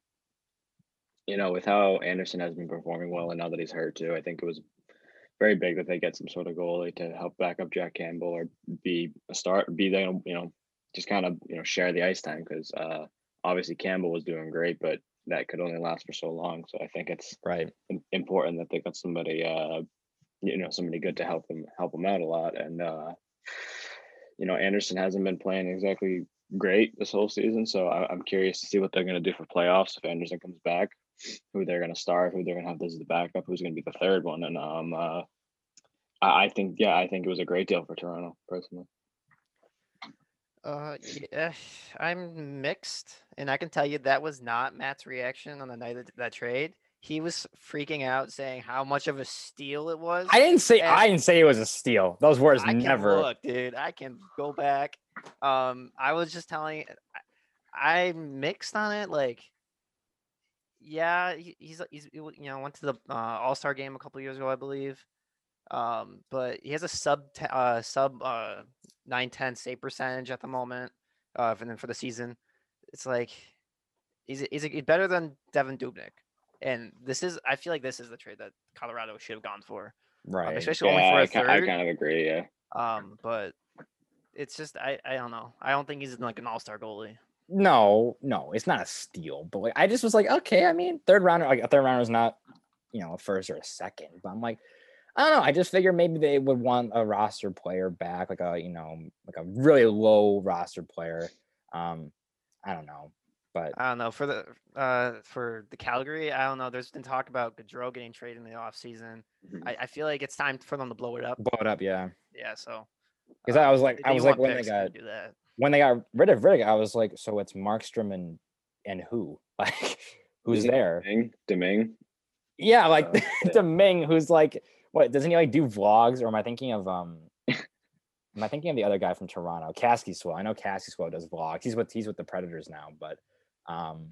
you know, with how Anderson has been performing well, and now that he's hurt too, I think it was very big that they get some sort of goalie to help back up Jack Campbell or be a start, be there, you know, just kind of you know share the ice time because uh, obviously Campbell was doing great, but that could only last for so long. So I think it's Right. important that they got somebody uh you know somebody good to help them help them out a lot and uh you know anderson hasn't been playing exactly great this whole season so I, i'm curious to see what they're going to do for playoffs if anderson comes back who they're going to start who they're going to have as the backup who's going to be the third one and um uh I, I think yeah i think it was a great deal for toronto personally Uh, yeah, I'm mixed, and I can tell you that was not Matt's reaction on the night of that trade. He was freaking out, saying how much of a steal it was. I didn't say And- I didn't say it was a steal. Those words I can never. look, dude. I can go back. Um, I was just telling. I, I mixed on it. Like, yeah, he, he's he's he you know went to the uh, All Star game a couple years ago, I believe. Um, but he has a sub te- uh sub uh nine ten save percentage at the moment. Uh, and then for the season, it's like he's he's he's better than Devan Dubnyk. And this is, I feel like this is the trade that Colorado should have gone for, um, Right. especially Yeah, only for I, a ki- I kind of agree. Yeah. Um, but it's just I I don't know. I don't think he's like an all star goalie. No, no, it's not a steal. But like, I just was like, okay. I mean, third rounder, like a third rounder is not, you know, a first or a second. But I'm like, I don't know. I just figured maybe they would want a roster player back, like a you know, like a really low roster player. Um, I don't know, but I don't know for the uh for the Calgary. I don't know. There's been talk about Gaudreau getting traded in the offseason. Mhm. I, I feel like it's time for them to blow it up. blow it up, yeah. Yeah. So Because uh, I was like, I was like, when they got do that. when they got rid of Rittich, I was like, so it's Markstrom and and who, like, who's Isn't there? Domingue? Domingue? Yeah, like Uh. Domingue, who's like, what doesn't he like do vlogs? Or am I thinking of um? am I thinking of the other guy from Toronto, Kaskisuo? I know Kaskisuo does vlogs. He's with he's with the Predators now, but um,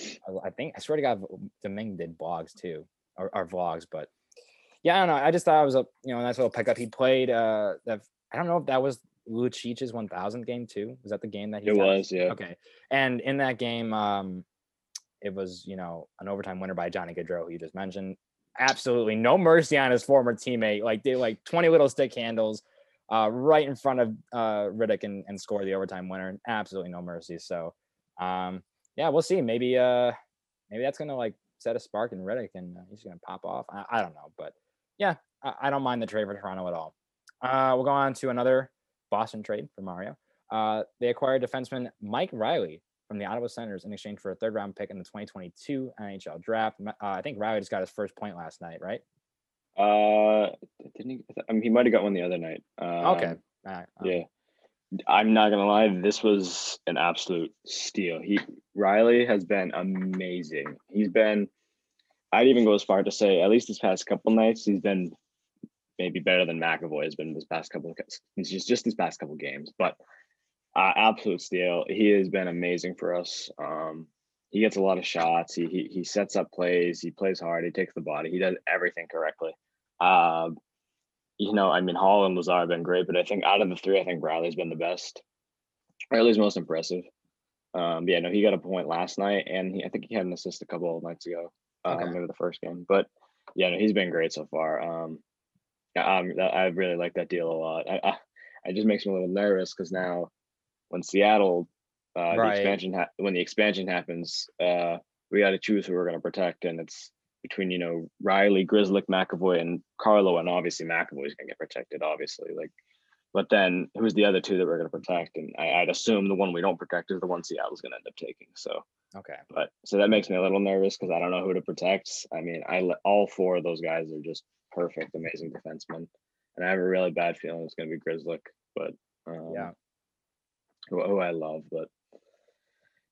I, I think I swear to God, Domingue did blogs too, or, or vlogs. But yeah, I don't know. I just thought it was a you know a nice little pickup. He played uh, the, I don't know if that was Lucic's 1000 game too. Was that the game that he It got? was, yeah. Okay. And in that game, um, it was, you know, an overtime winner by Johnny Gaudreau, who you just mentioned. Absolutely no mercy on his former teammate. Like they like 20 little stick handles uh, right in front of uh, Rittich and, and score the overtime winner. Absolutely no mercy. So um, yeah, we'll see. Maybe uh maybe that's gonna like set a spark in Rittich and uh, he's gonna pop off. I, I don't know, but yeah, I, I don't mind the trade for Toronto at all. Uh, we'll go on to another Boston trade for Mario. Uh, they acquired defenseman Mike Reilly from the Ottawa Senators in exchange for a third round pick in the 2022 NHL draft. Uh, I think Reilly just got his first point last night, right? Uh, didn't he? I mean, he might have got one the other night. Okay. Um, right, um, Yeah. I'm not gonna lie, this was an absolute steal. He Reilly has been amazing. He's been I'd even go as far to say at least this past couple nights, he's been maybe better than McAvoy has been this past couple he's just just this past couple games. But uh, absolute steal. He has been amazing for us. Um he gets a lot of shots. He, he he sets up plays. He plays hard. He takes the body. He does everything correctly. Um, you know, I mean, Hall and Lazar have been great, but I think out of the three, I think Reilly's been the best, or at least most impressive. Um, yeah, no, he got a point last night, and he, I think he had an assist a couple of nights ago, Okay. maybe the first game. But yeah, no, he's been great so far. Um, yeah, um, I really like that deal a lot. I, I, it just makes me a little nervous because now, when Seattle, uh, Right. the expansion, ha- when the expansion happens, uh, we got to choose who we're going to protect, and it's between you know Reilly, Grzelcyk, McAvoy, and Carlo, and obviously McAvoy's gonna get protected, obviously. Like, but then who's the other two that we're gonna protect? And I, I'd assume the one we don't protect is the one Seattle's gonna end up taking. So, Okay. but so that makes me a little nervous because I don't know who to protect. I mean, I all four of those guys are just perfect, amazing defensemen, and I have a really bad feeling it's gonna be Grzelcyk, but um, Yeah. who, who I love, but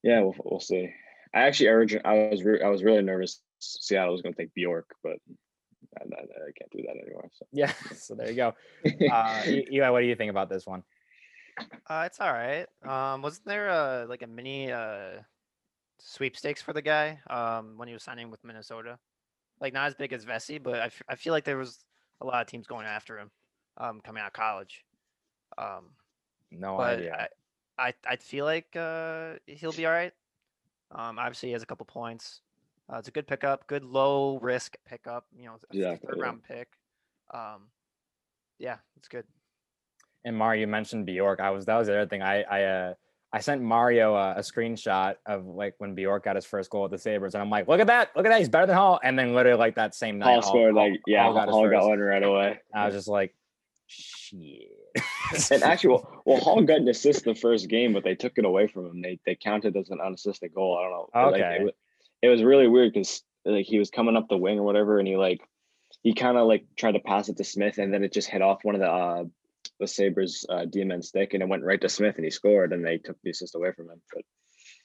yeah, we'll we'll see. I actually urgent. I was re- I was really nervous. Seattle was going to take Bjork, but I, I, I can't do that anymore. So Yeah. So there you go. Uh, Eli, what do you think about this one? Uh, it's all right. Um, wasn't there a like a mini uh sweepstakes for the guy um when he was signing with Minnesota? Like not as big as Vesey, but I, f- I feel like there was a lot of teams going after him um coming out of college. Um, No but idea. I, I I feel like uh he'll be all right. Um, obviously he has a couple points. Uh, it's a good pickup, good low risk pickup. You know, a Exactly, third yeah. round pick. Um, yeah, it's good. And Mario, you mentioned Bjork. I was that was the other thing. I I uh I sent Mario uh, a screenshot of like when Bjork got his first goal with the Sabres, and I'm like, look at that, look at that, he's better than Hall. And then literally like that same night, Hall scored like yeah, Hall, his got, first. one right away. I was just like, shit. And actually, well, well, Hall got an assist the first game, but they took it away from him. They they counted as an unassisted goal. I don't know. but, like, Okay. it, wa- it was really weird because like he was coming up the wing or whatever, and he like he kind of like tried to pass it to Smith, and then it just hit off one of the uh the Sabres uh, DMN stick, and it went right to Smith, and he scored, and they took the assist away from him. But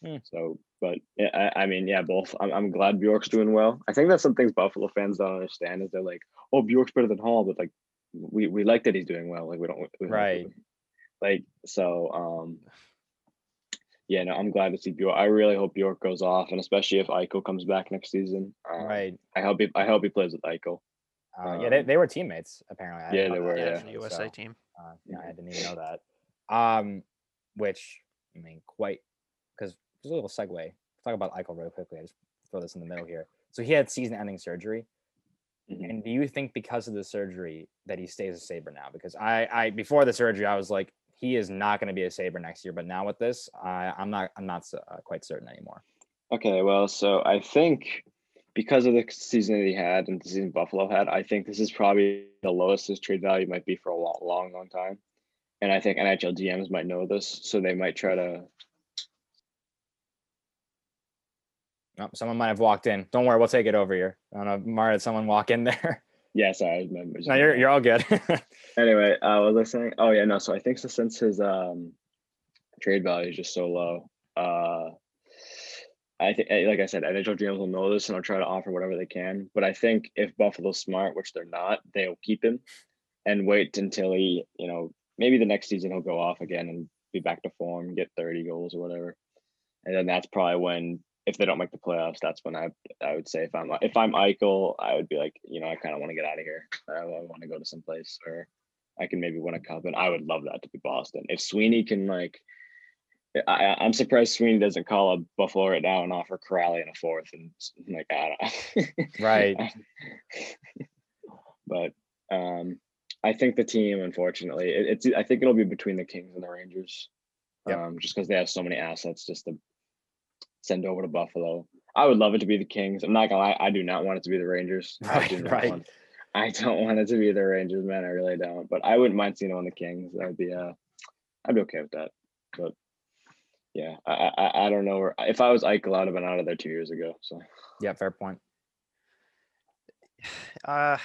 Hmm. so, but yeah, I, I mean, yeah, both. I'm, I'm glad Bjork's doing well. I think that's some things Buffalo fans don't understand is they're like, oh, Bjork's better than Hall, but like, we we like that he's doing well. Like we don't we Right. Like so, um, yeah, no, I'm glad to see Bjork. I really hope Bjork goes off, and especially if Eichel comes back next season. Um, Right. I hope he I hope he plays with Eichel. Uh, yeah, they, Um, they were teammates apparently. I yeah, they were, yeah, yeah. for the USA so, team. Uh, yeah, I didn't even know that. Um, which I mean, quite because there's a little segue. Talk about Eichel real quickly. I just throw this in the middle here. So he had season-ending surgery, Mhm. and do you think because of the surgery that he stays a Sabre now? Because I, I before the surgery, I was like, he is not going to be a Sabre next year. But now with this, I, I'm not, I'm not uh, quite certain anymore. Okay, well, so I think because of the season that he had and the season Buffalo had, I think this is probably the lowest his trade value might be for a long, long, long time. And I think NHL GMs might know this, so they might try to. Oh, someone might have walked in. Don't worry, we'll take it over here. I don't know, Mara, did someone walk in there? Yes, I remember. no, you're, you're all good. Anyway, uh, what was I saying? Oh yeah, no. So I think so since his um trade value is just so low, uh, I think, like I said, NHL GMs will know this and will try to offer whatever they can. But I think if Buffalo's smart, which they're not, they'll keep him and wait until he, you know, maybe the next season he'll go off again and be back to form, get 30 goals or whatever. And then that's probably when, if they don't make the playoffs, that's when I I would say if I'm if I'm Eichel, I would be like, you know, I kind of want to get out of here. I, want to go to some place where I can maybe win a cup, and I would love that to be Boston. If Sweeney can like, I, I'm surprised Sweeney doesn't call up Buffalo right now and offer Kuraly in a fourth, and s- like I don't. Right. but um, I think the team, unfortunately, it, it's I think it'll be between the Kings and the Rangers, Yep. um, just because they have so many assets just to send over to Buffalo. I would love it to be the Kings. I'm not gonna lie, I do not want it to be the Rangers. I Right, not right. want- I don't want it to be the Rangers, man. I really don't. But I wouldn't mind seeing it on the Kings. That'd be uh, I'd be okay with that. But yeah, I I, I don't know. Where, if I was Eichel, I'd have been out of there two years ago. So yeah, fair point. Uh,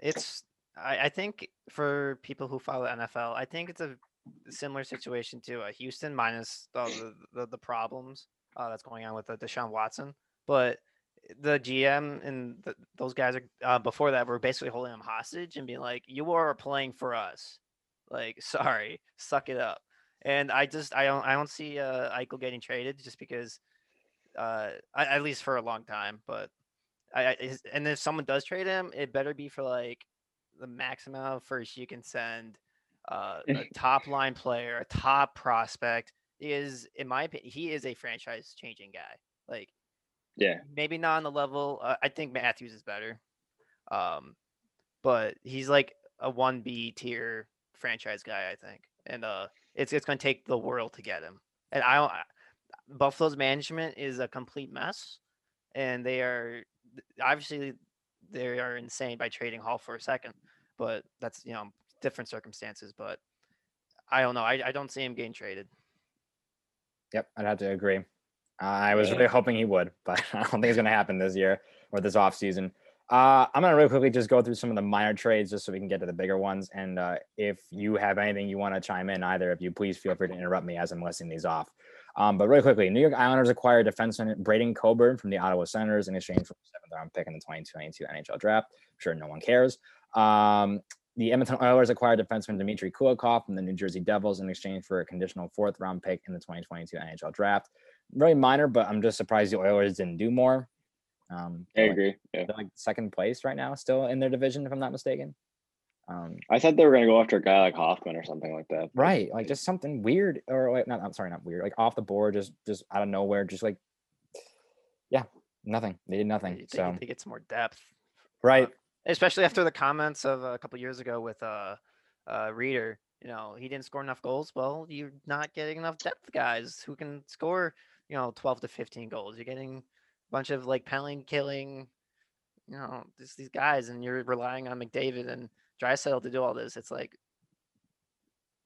it's I, I think for people who follow NFL, I think it's a similar situation to a Houston minus the, the, the problems uh, that's going on with uh, Deshaun Watson, but the GM and the, those guys are uh, before that were basically holding him hostage and being like, "You are playing for us, like sorry, suck it up." And I just I don't I don't see uh, Eichel getting traded just because, uh, I, at least for a long time, but I, I his- and if someone does trade him, it better be for like the max amount of first you can send, uh, a top line player, a top prospect. Is in my opinion, he is a franchise changing guy. Like yeah, maybe not on the level. Uh, I think Matthews is better, um, but he's like a one B tier franchise guy. I think, and uh, it's it's going to take the world to get him. And I don't. I- Buffalo's management is a complete mess, and they are obviously they are insane by trading Hall for a second, but that's you know different circumstances. But I don't know. I, I don't see him getting traded. Yep, I'd have to agree. I was Yeah. really hoping he would, but I don't think it's going to happen this year or this offseason. Uh, I'm going to really quickly just go through some of the minor trades just so we can get to the bigger ones. And uh, if you have anything you want to chime in, either of you, please feel free to interrupt me as I'm listing these off. Um, but really quickly, New York Islanders acquired defenseman Braden Coburn from the Ottawa Senators in exchange for a seventh round pick in the 2022 NHL draft. I'm sure no one cares. Um, the Edmonton Oilers acquired defenseman Dmitry Kulikov from the New Jersey Devils in exchange for a conditional fourth round pick in the 2022 NHL draft. Very minor, but I'm just surprised the Oilers didn't do more. Um, I they're like- agree. Yeah, They're like second place right now, still in their division, if I'm not mistaken. Um, I thought they were gonna go after a guy like Hoffman or something like that. right, like just something weird, or like not. I'm sorry, not weird. Like off the board, just just out of nowhere, just like, yeah, nothing. They did nothing. they, So they get some more depth. right, especially after the comments of a couple years ago with uh, uh Reader. You know, he didn't score enough goals. Well, you're not getting enough depth guys who can score. You know, 12 to 15 goals. You're getting a bunch of like penalty killing. You know, just these guys, and you're relying on McDavid and Draisaitl to do all this. It's like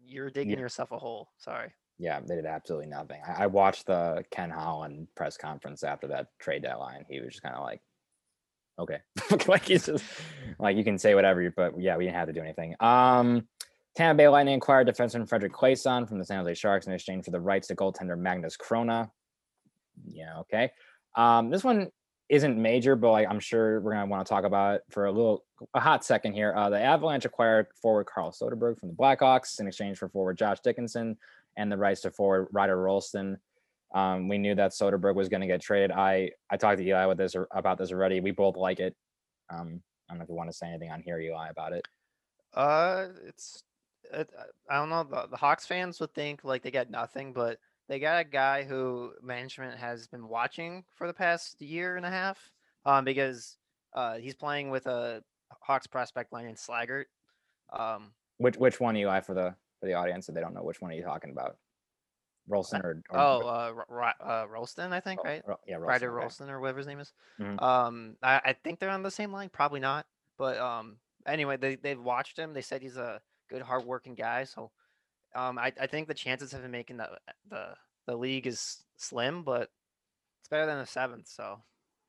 you're digging yourself a hole. Sorry. yeah, they did absolutely nothing. I, I watched the Ken Holland press conference after that trade deadline. He was just kind of like, okay, like he's just like you can say whatever, but yeah, we didn't have to do anything. Um, Tampa Bay Lightning acquired defenseman Fredrik Claesson from the San Jose Sharks in exchange for the rights to goaltender Magnus Chrona. Yeah, okay. Um, this one isn't major, but like I'm sure we're gonna want to talk about it for a little a hot second here. Uh, the Avalanche acquired forward Carl Soderberg from the Blackhawks in exchange for forward Josh Dickinson and the rights to forward Ryder Rolston. Um, we knew that Soderberg was going to get traded. I I talked to Eli with this about this already. We both like it. Um, I don't know if you want to say anything on here, Eli, about it. Uh, it's it, I don't know. The, the Hawks fans would think like they got nothing, but they got a guy who management has been watching for the past year and a half. Um, because uh, he's playing with a Hawks prospect line in Slaggert. Um, Which which one, Eli, for the for the audience, if they don't know which one are you talking about? Rolston or, or oh, uh, Ro- uh, Rolston, I think, right? Ro- yeah, Ryder okay. Rolston or whatever his name is. Mhm. Um, I, I think they're on the same line. Probably not, but um, anyway, they they've watched him. They said he's a good, hardworking guy. So, um, I, I think the chances of him making the the the league is slim, but it's better than a seventh. So,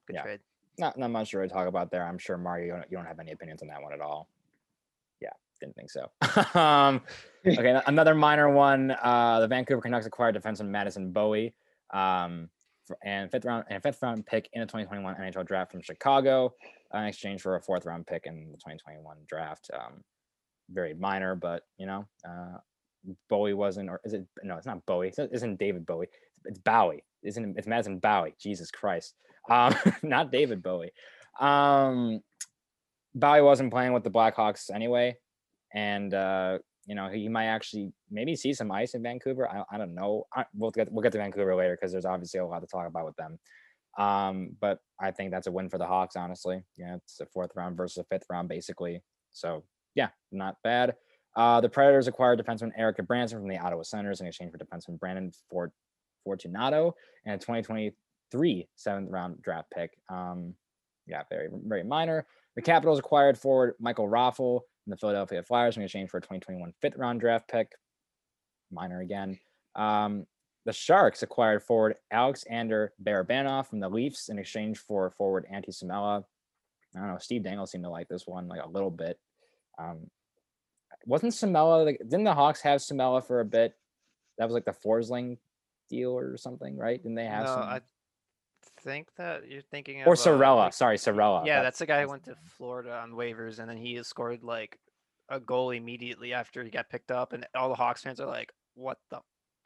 good Yeah. trade. Not not much to really talk about there. I'm sure Mario, you don't, you don't have any opinions on that one at all. Didn't think so. um, okay, another minor one. Uh, the Vancouver Canucks acquired defenseman Madison Bowey, um, and fifth round and fifth round pick in the 2021 NHL draft from Chicago, uh, in exchange for a fourth round pick in the 2021 draft. Um, very minor, but you know, uh, Bowey wasn't, or is it? No, it's not Bowie. Not- isn't David Bowie? It's Bowie. Isn't it? It's Madison Bowey. Jesus Christ. Um, not David Bowie. Um, Bowey wasn't playing with the Blackhawks anyway, and uh, you know he might actually maybe see some ice in Vancouver. I, I don't know. I, we'll get we'll get to Vancouver later because there's obviously a lot to talk about with them. Um, but I think that's a win for the Hawks. Honestly, yeah, it's a fourth round versus a fifth round basically. So yeah, not bad. Uh, the Predators acquired defenseman Erik Gudbranson from the Ottawa Senators in exchange for defenseman Brandon Fort Fortunato and a 2023 seventh round draft pick. Um, yeah, very very minor. The Capitals acquired forward Michael Raffl from the Philadelphia Flyers in exchange for a 2021 fifth round draft pick. Minor again. Um, the Sharks acquired forward Alexander Barabanov from the Leafs in exchange for forward Antti Suomela. I don't know. Steve Dangle seemed to like this one like a little bit. Um, wasn't Suomela? Like, didn't the Hawks have Suomela for a bit? That was like the Forsling deal or something, right? Didn't they have No, some? I think that you're thinking or of uh, Saarela. like- Sorry, Saarela. Yeah, that's the guy who went to Florida on waivers, and then he scored like a goal immediately after he got picked up, and all the Hawks fans are like, "What the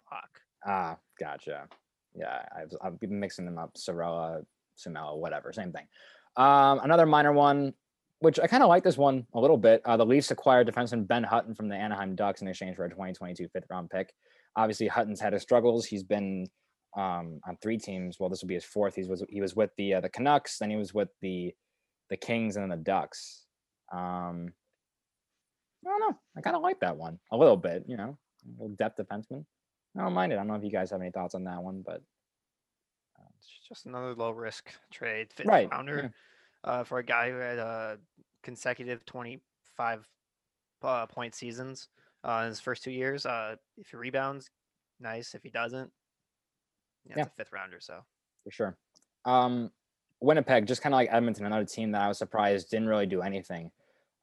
fuck?" Ah, gotcha. Yeah, I've I've been mixing them up. Saarela, Suomela, whatever, same thing. Um, another minor one, which I kind of like this one a little bit. Uh, the Leafs acquired defenseman Ben Hutton from the Anaheim Ducks in exchange for a 2022 fifth round pick. Obviously, Hutton's had his struggles. He's been um, on three teams. Well, this will be his fourth. He was he was with the uh, the Canucks, then he was with the the Kings and then the Ducks. Um, I don't know. I kind of like that one a little bit. You know, a little depth defenseman. I don't mind it. I don't know if you guys have any thoughts on that one, but It's just another low risk trade, fifth Right, rounder, uh, for a guy who had a consecutive 25 uh, point seasons uh, in his first two years. Uh, if he rebounds, nice. If he doesn't, yeah, Yeah. it's a fifth rounder. So for sure. Um, Winnipeg, just kind of like Edmonton, another team that I was surprised didn't really do anything.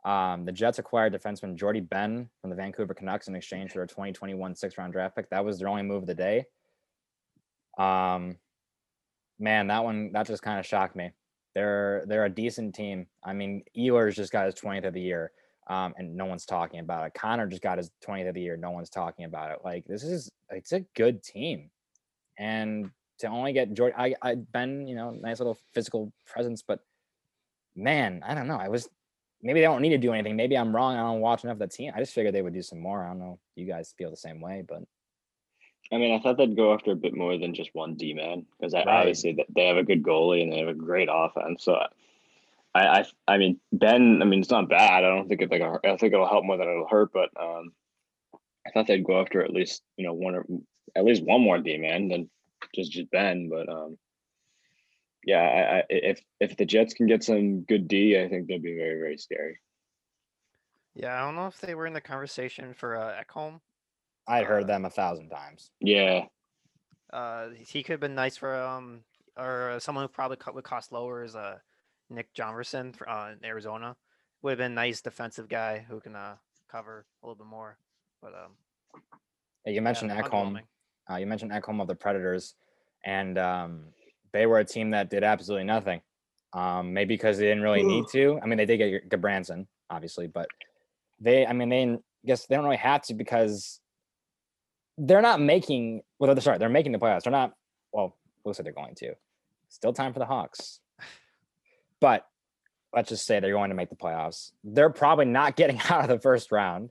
Um, the Jets acquired defenseman Jordie Benn from the Vancouver Canucks in exchange for a 2021 six round draft pick. That was their only move of the day. Um, man, that one that just kind of shocked me. They're they're a decent team. I mean, Ehlers just got his 20th of the year, um, and no one's talking about it. Connor just got his 20th of the year. No one's talking about it. Like this is it's a good team, and to only get Jordie, I I Benn, you know, nice little physical presence, but man, I don't know. I was maybe they don't need to do anything. Maybe I'm wrong. I don't watch enough of the team. I just figured they would do some more. I don't know. You guys feel the same way, but I mean, I thought they'd go after a bit more than just one D man because Right. obviously they have a good goalie and they have a great offense. So, I, I, I mean, Benn. I mean, it's not bad. I don't think it like I think it'll help more than it'll hurt. But um, I thought they'd go after at least you know one or at least one more D man than just just Benn. But um, yeah, I, I if if the Jets can get some good D, I think they'll be very very scary. yeah, I don't know if they were in the conversation for uh, Ekholm. I'd heard Uh, them a thousand times. Yeah, Uh, he could have been nice for um or uh, someone who probably co- would cost lower is uh Nick Hjalmarsson for, uh, in Arizona. Would have been nice defensive guy who can uh cover a little bit more. But um, Yeah, you yeah, mentioned Ekholm. Uh, you mentioned Ekholm of the Predators, and um, they were a team that did absolutely nothing. Um, maybe because they didn't really need to. I mean, they did get Gudbranson, obviously, but they, I mean, they I guess they don't really have to because they're not making. Well, they're sorry, they're making the playoffs. They're not. Well, looks like they're going to. Still time for the Hawks, but let's just say they're going to make the playoffs. They're probably not getting out of the first round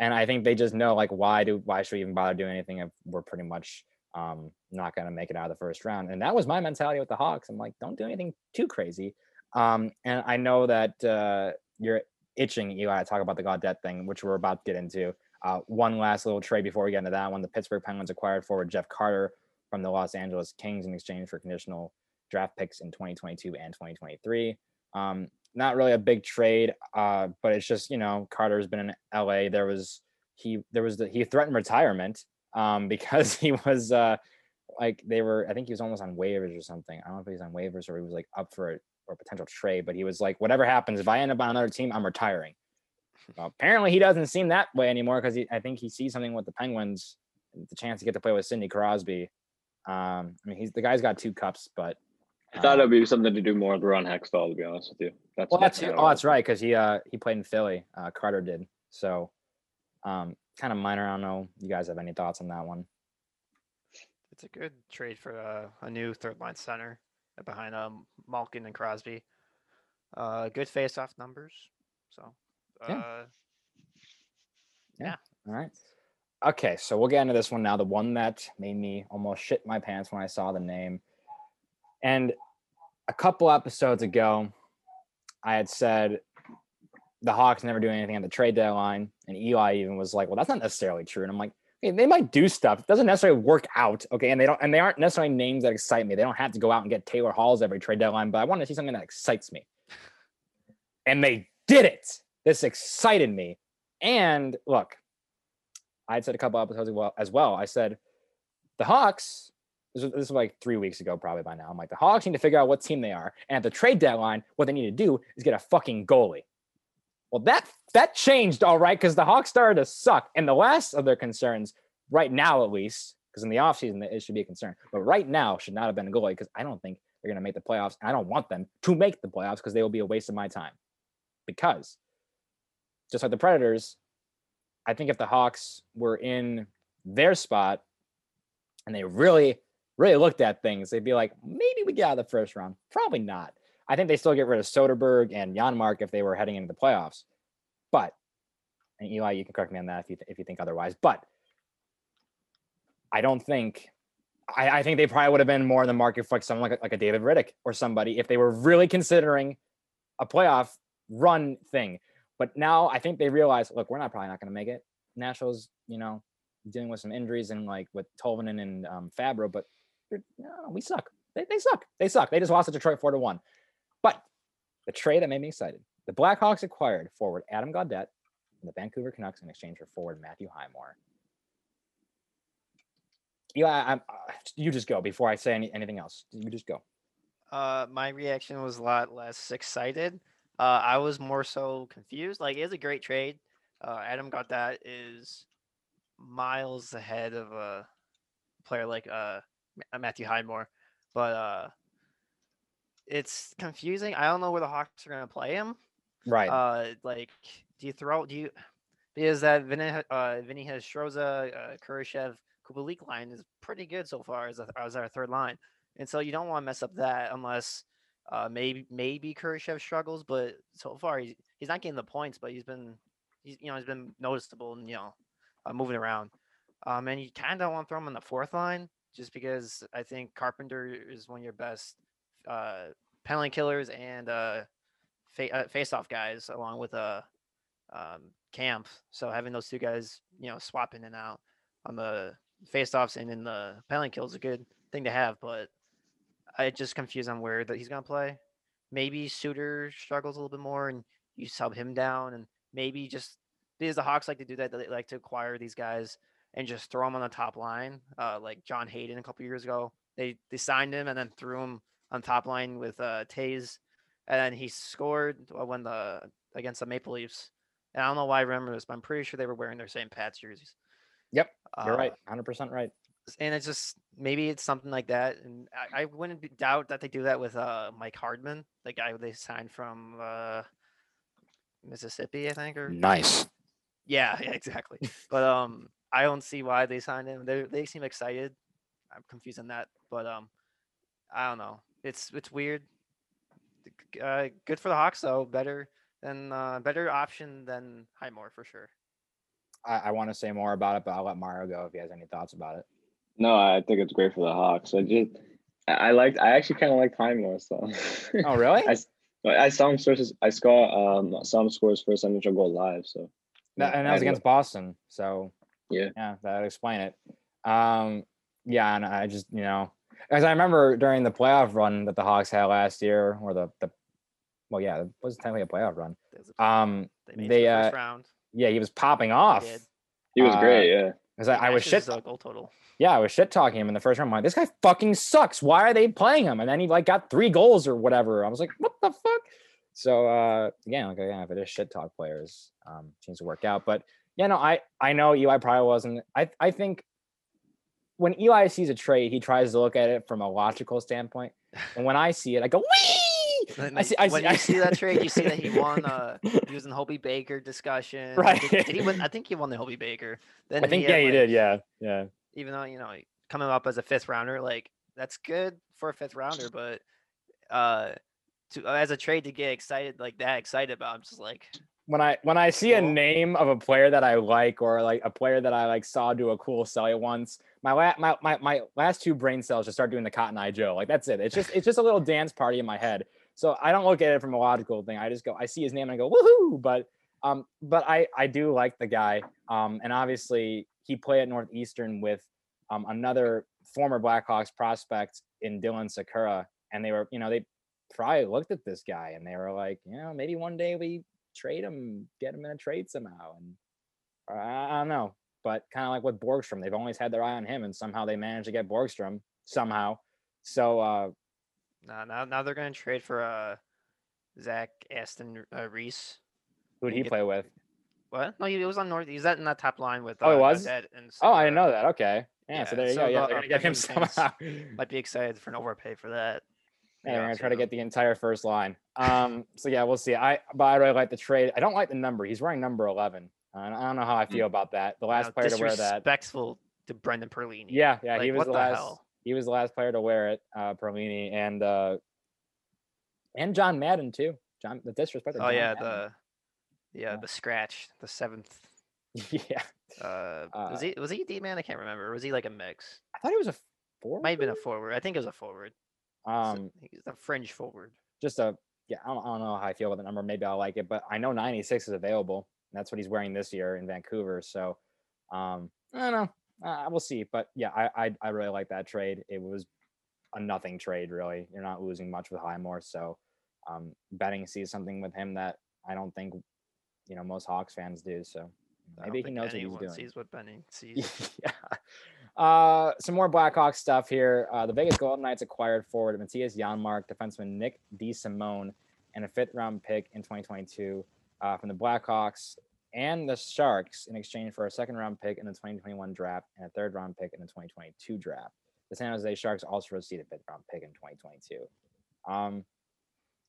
and I think they just know like why do why should we even bother doing anything if we're pretty much um, not going to make it out of the first round. And that was my mentality with the Hawks. I'm like, don't do anything too crazy. Um, and I know that uh, you're itching, Eli, to talk about the Gaudette thing, which we're about to get into. Uh, one last little trade before we get into that one. The Pittsburgh Penguins acquired forward Jeff Carter from the Los Angeles Kings in exchange for conditional draft picks in 2022 and 2023. Um, not really a big trade, uh, but it's just you know Carter's been in LA. There was he there was the, he threatened retirement um, because he was uh, like they were I think he was almost on waivers or something. I don't know if he was on waivers or he was like up for for a potential trade, but he was like whatever happens if I end up on another team, I'm retiring. Well, apparently he doesn't seem that way anymore because I think he sees something with the Penguins, the chance to get to play with Sidney Crosby. Um, I mean he's the guy's got two cups, but I thought um, it'd be something to do more with Ron Hextall, to be honest with you. That's Well, that's kinda oh, that's right because he uh he played in Philly. Uh, Carter did. So, um, kind of minor. I don't know. You guys have any thoughts on that one? It's a good trade for uh, a new third line center uh, behind um Malkin and Crosby. Uh, good face-off numbers. So, Yeah. uh, All right. Okay, so we'll get into this one now. The one that made me almost shit my pants when I saw the name. And a couple episodes ago, I had said the Hawks never do anything at the trade deadline, and Eli even was like, "Well, that's not necessarily true." And I'm like, "Hey, they might do stuff. It doesn't necessarily work out, okay? And they don't, and they aren't necessarily names that excite me. They don't have to go out and get Taylor Halls every trade deadline, but I want to see something that excites me. And they did it. This excited me. And look, I had said a couple episodes as well. As well, I said the Hawks. This was, this was like three weeks ago, probably by now. I'm like, the Hawks need to figure out what team they are, and at the trade deadline, what they need to do is get a fucking goalie. Well, that that changed, all right, because the Hawks started to suck, and the last of their concerns, right now at least, because in the offseason it should be a concern, but right now should not have been a goalie because I don't think they're going to make the playoffs. And I don't want them to make the playoffs because they will be a waste of my time. Because just like the Predators, I think if the Hawks were in their spot and they really, really looked at things, they'd be like, maybe we get out of the first round. Probably not. I think they still get rid of Soderberg and Janmark if they were heading into the playoffs. But, and Eli, you can correct me on that if you, th- if you think otherwise. But I don't think, I, I think they probably would have been more in the market for like someone like, like a David Rittich or somebody if they were really considering a playoff run thing. But now I think they realize, look, we're not probably not going to make it. Nashville's, you know, dealing with some injuries and like with Tolvanen and um, Fabbro, but no, we suck. They, they suck. They suck. They just lost to Detroit four to one. But the trade that made me excited: the Blackhawks acquired forward Adam Gaudette and the Vancouver Canucks in exchange for forward Matthew Highmore. Eli, I'm, uh, you just go before I say any, anything else. You just go. Uh, my reaction was a lot less excited. Uh, I was more so confused. Like, it's a great trade. Uh, Adam Gaudette is miles ahead of a player like uh Matthew Highmore, but uh, it's confusing. I don't know where the Hawks are gonna play him. Right. Uh, like, do you throw? Do you? Because that Vinny, uh, Vinny Hinostroza, uh, Kurashev, Kubalik line is pretty good so far as, a, as our third line, and so you don't want to mess up that unless uh, maybe maybe Kurashev struggles, but so far he's he's not getting the points, but he's been he's you know he's been noticeable and you know uh, moving around. Um, and you kind of want to throw him on the fourth line just because I think Carpenter is one of your best uh, penalty killers and uh, fa- uh, face-off guys, along with uh, um, Kampf. So having those two guys, you know, swap in and out on the face-offs and in the penalty kills is a good thing to have. But I just confused on where that he's gonna play. Maybe Suter struggles a little bit more, and you sub him down, and maybe just because the Hawks like to do that, they like to acquire these guys and just throw them on the top line, uh, like John Hayden a couple years ago. They they signed him and then threw him on top line with uh, Toews, and then he scored uh, when the against the Maple Leafs And I don't know why I remember this, but I'm pretty sure they were wearing their St. Pats jerseys. Yep, You're Uh, right, 100% right. and it's just maybe it's something like that. And I, I wouldn't doubt that they do that with uh Mike Hardman, the guy they signed from uh Mississippi, I think, or Nice. yeah, yeah, exactly. but um, I don't see why they signed him. They they seem excited. I'm confused on that, but um, I don't know. It's it's weird. Uh, good for the Hawks though. Better than uh, better option than Highmore for sure. I, I want to say more about it, but I'll let Mario go if he has any thoughts about it. No, I think it's great for the Hawks. I just, I I liked, I actually kind of liked Highmore. So. Oh, really? I saw him sources. I saw um saw him score his first NHL goal live. So. That, and that I was against Boston. So Yeah. yeah, that would explain it. Um, yeah, and I just you know, as I remember during the playoff run that the Hawks had last year, or the the, well, yeah, it was technically a playoff run. Um, They they, the first uh, round. yeah, he was popping off. did. He was Uh, great. Yeah. Because I, I was shit. Matches goal total. Yeah, I was shit talking him in the first round. I'm like, this guy fucking sucks. Why are they playing him? And then he like got three goals or whatever. I was like, what the fuck? So uh again, like again, if it is shit talk players, um, seems to work out. But yeah, no, I I know Eli probably wasn't. I I think when Eli sees a trade, he tries to look at it from a logical standpoint. And when I see it, I go, wee! When, I see, I when see, you see that trade, you see that he won. Uh, he was in the Hobey Baker discussion. Right. Did, did he win? I think he won the Hobey Baker. Then I think had, yeah, he like, did. Yeah, yeah. Even though you know coming up as a fifth rounder, like that's good for a fifth rounder, but uh, to as a trade to get excited like that excited about, I'm just like, when I when I see a name of a player that I like or like a player that I like saw do a cool sell once, my la- my, my my last two brain cells just start doing the Cotton Eye Joe. Like that's it. It's just it's just a little dance party in my head. So I don't look at it from a logical thing. I just go I see his name and I go woohoo. But um but I I do like the guy. Um and obviously he played at Northeastern with um another former Blackhawks prospect in Dylan Sikura, and they were you know they probably looked at this guy and they were like you know maybe one day we trade him, get him in a trade somehow. And I, I don't know, but kind of like with Borgstrom, they've always had their eye on him, and somehow they managed to get Borgstrom somehow. So uh, nah, now now they're gonna trade for uh, Zach Aston uh, Reese. who would he play with? What? No, he was on North. He's that in that top line with. Oh, uh, was? Gaudette and Oh, I didn't know that. Okay, yeah. so there you so go. Yeah, the, they're gonna get him somehow. Might be excited for an overpay for that. Yeah, we're gonna try to get the entire first line. Um, so yeah, we'll see. I but I really like the trade. I don't like the number. He's wearing number eleven. Uh, I don't know how I feel about that. The last know, player to wear that. Disrespectful to Brendan Perlini. Yeah, yeah, he was the the last. hell? He was the last player to wear it, uh, Perlini, and uh, and John Madden too. John, the disrespect. Oh John yeah, Madden. the yeah Yeah. the scratch, the seventh. yeah. Uh, Uh, was he was he D man? I can't remember. Or was he like a mix? I thought he was a forward. Might have been a forward. I think it was a forward. S- Um, he's a fringe forward. just a yeah. I don't, I don't know how I feel about the number. Maybe I'll like it, but I know 96 is available. And that's what he's wearing this year in Vancouver. So, um, I don't know. Uh, we'll see. But yeah, I, I I really like that trade. It was a nothing trade, really. You're not losing much with Highmore. So, um, Benning sees something with him that I don't think you know most Hawks fans do. So maybe he knows what he's anyone doing. Sees what Benning sees. yeah. Uh, some more Blackhawks stuff here. Uh, the Vegas Golden Knights acquired forward Mattias Janmark, defenseman Nick DeSimone, and a fifth round pick in 2022 uh, from the Blackhawks and the Sharks in exchange for a second round pick in the 2021 draft and a third round pick in the 2022 draft. The San Jose Sharks also received a fifth round pick in 2022. Um,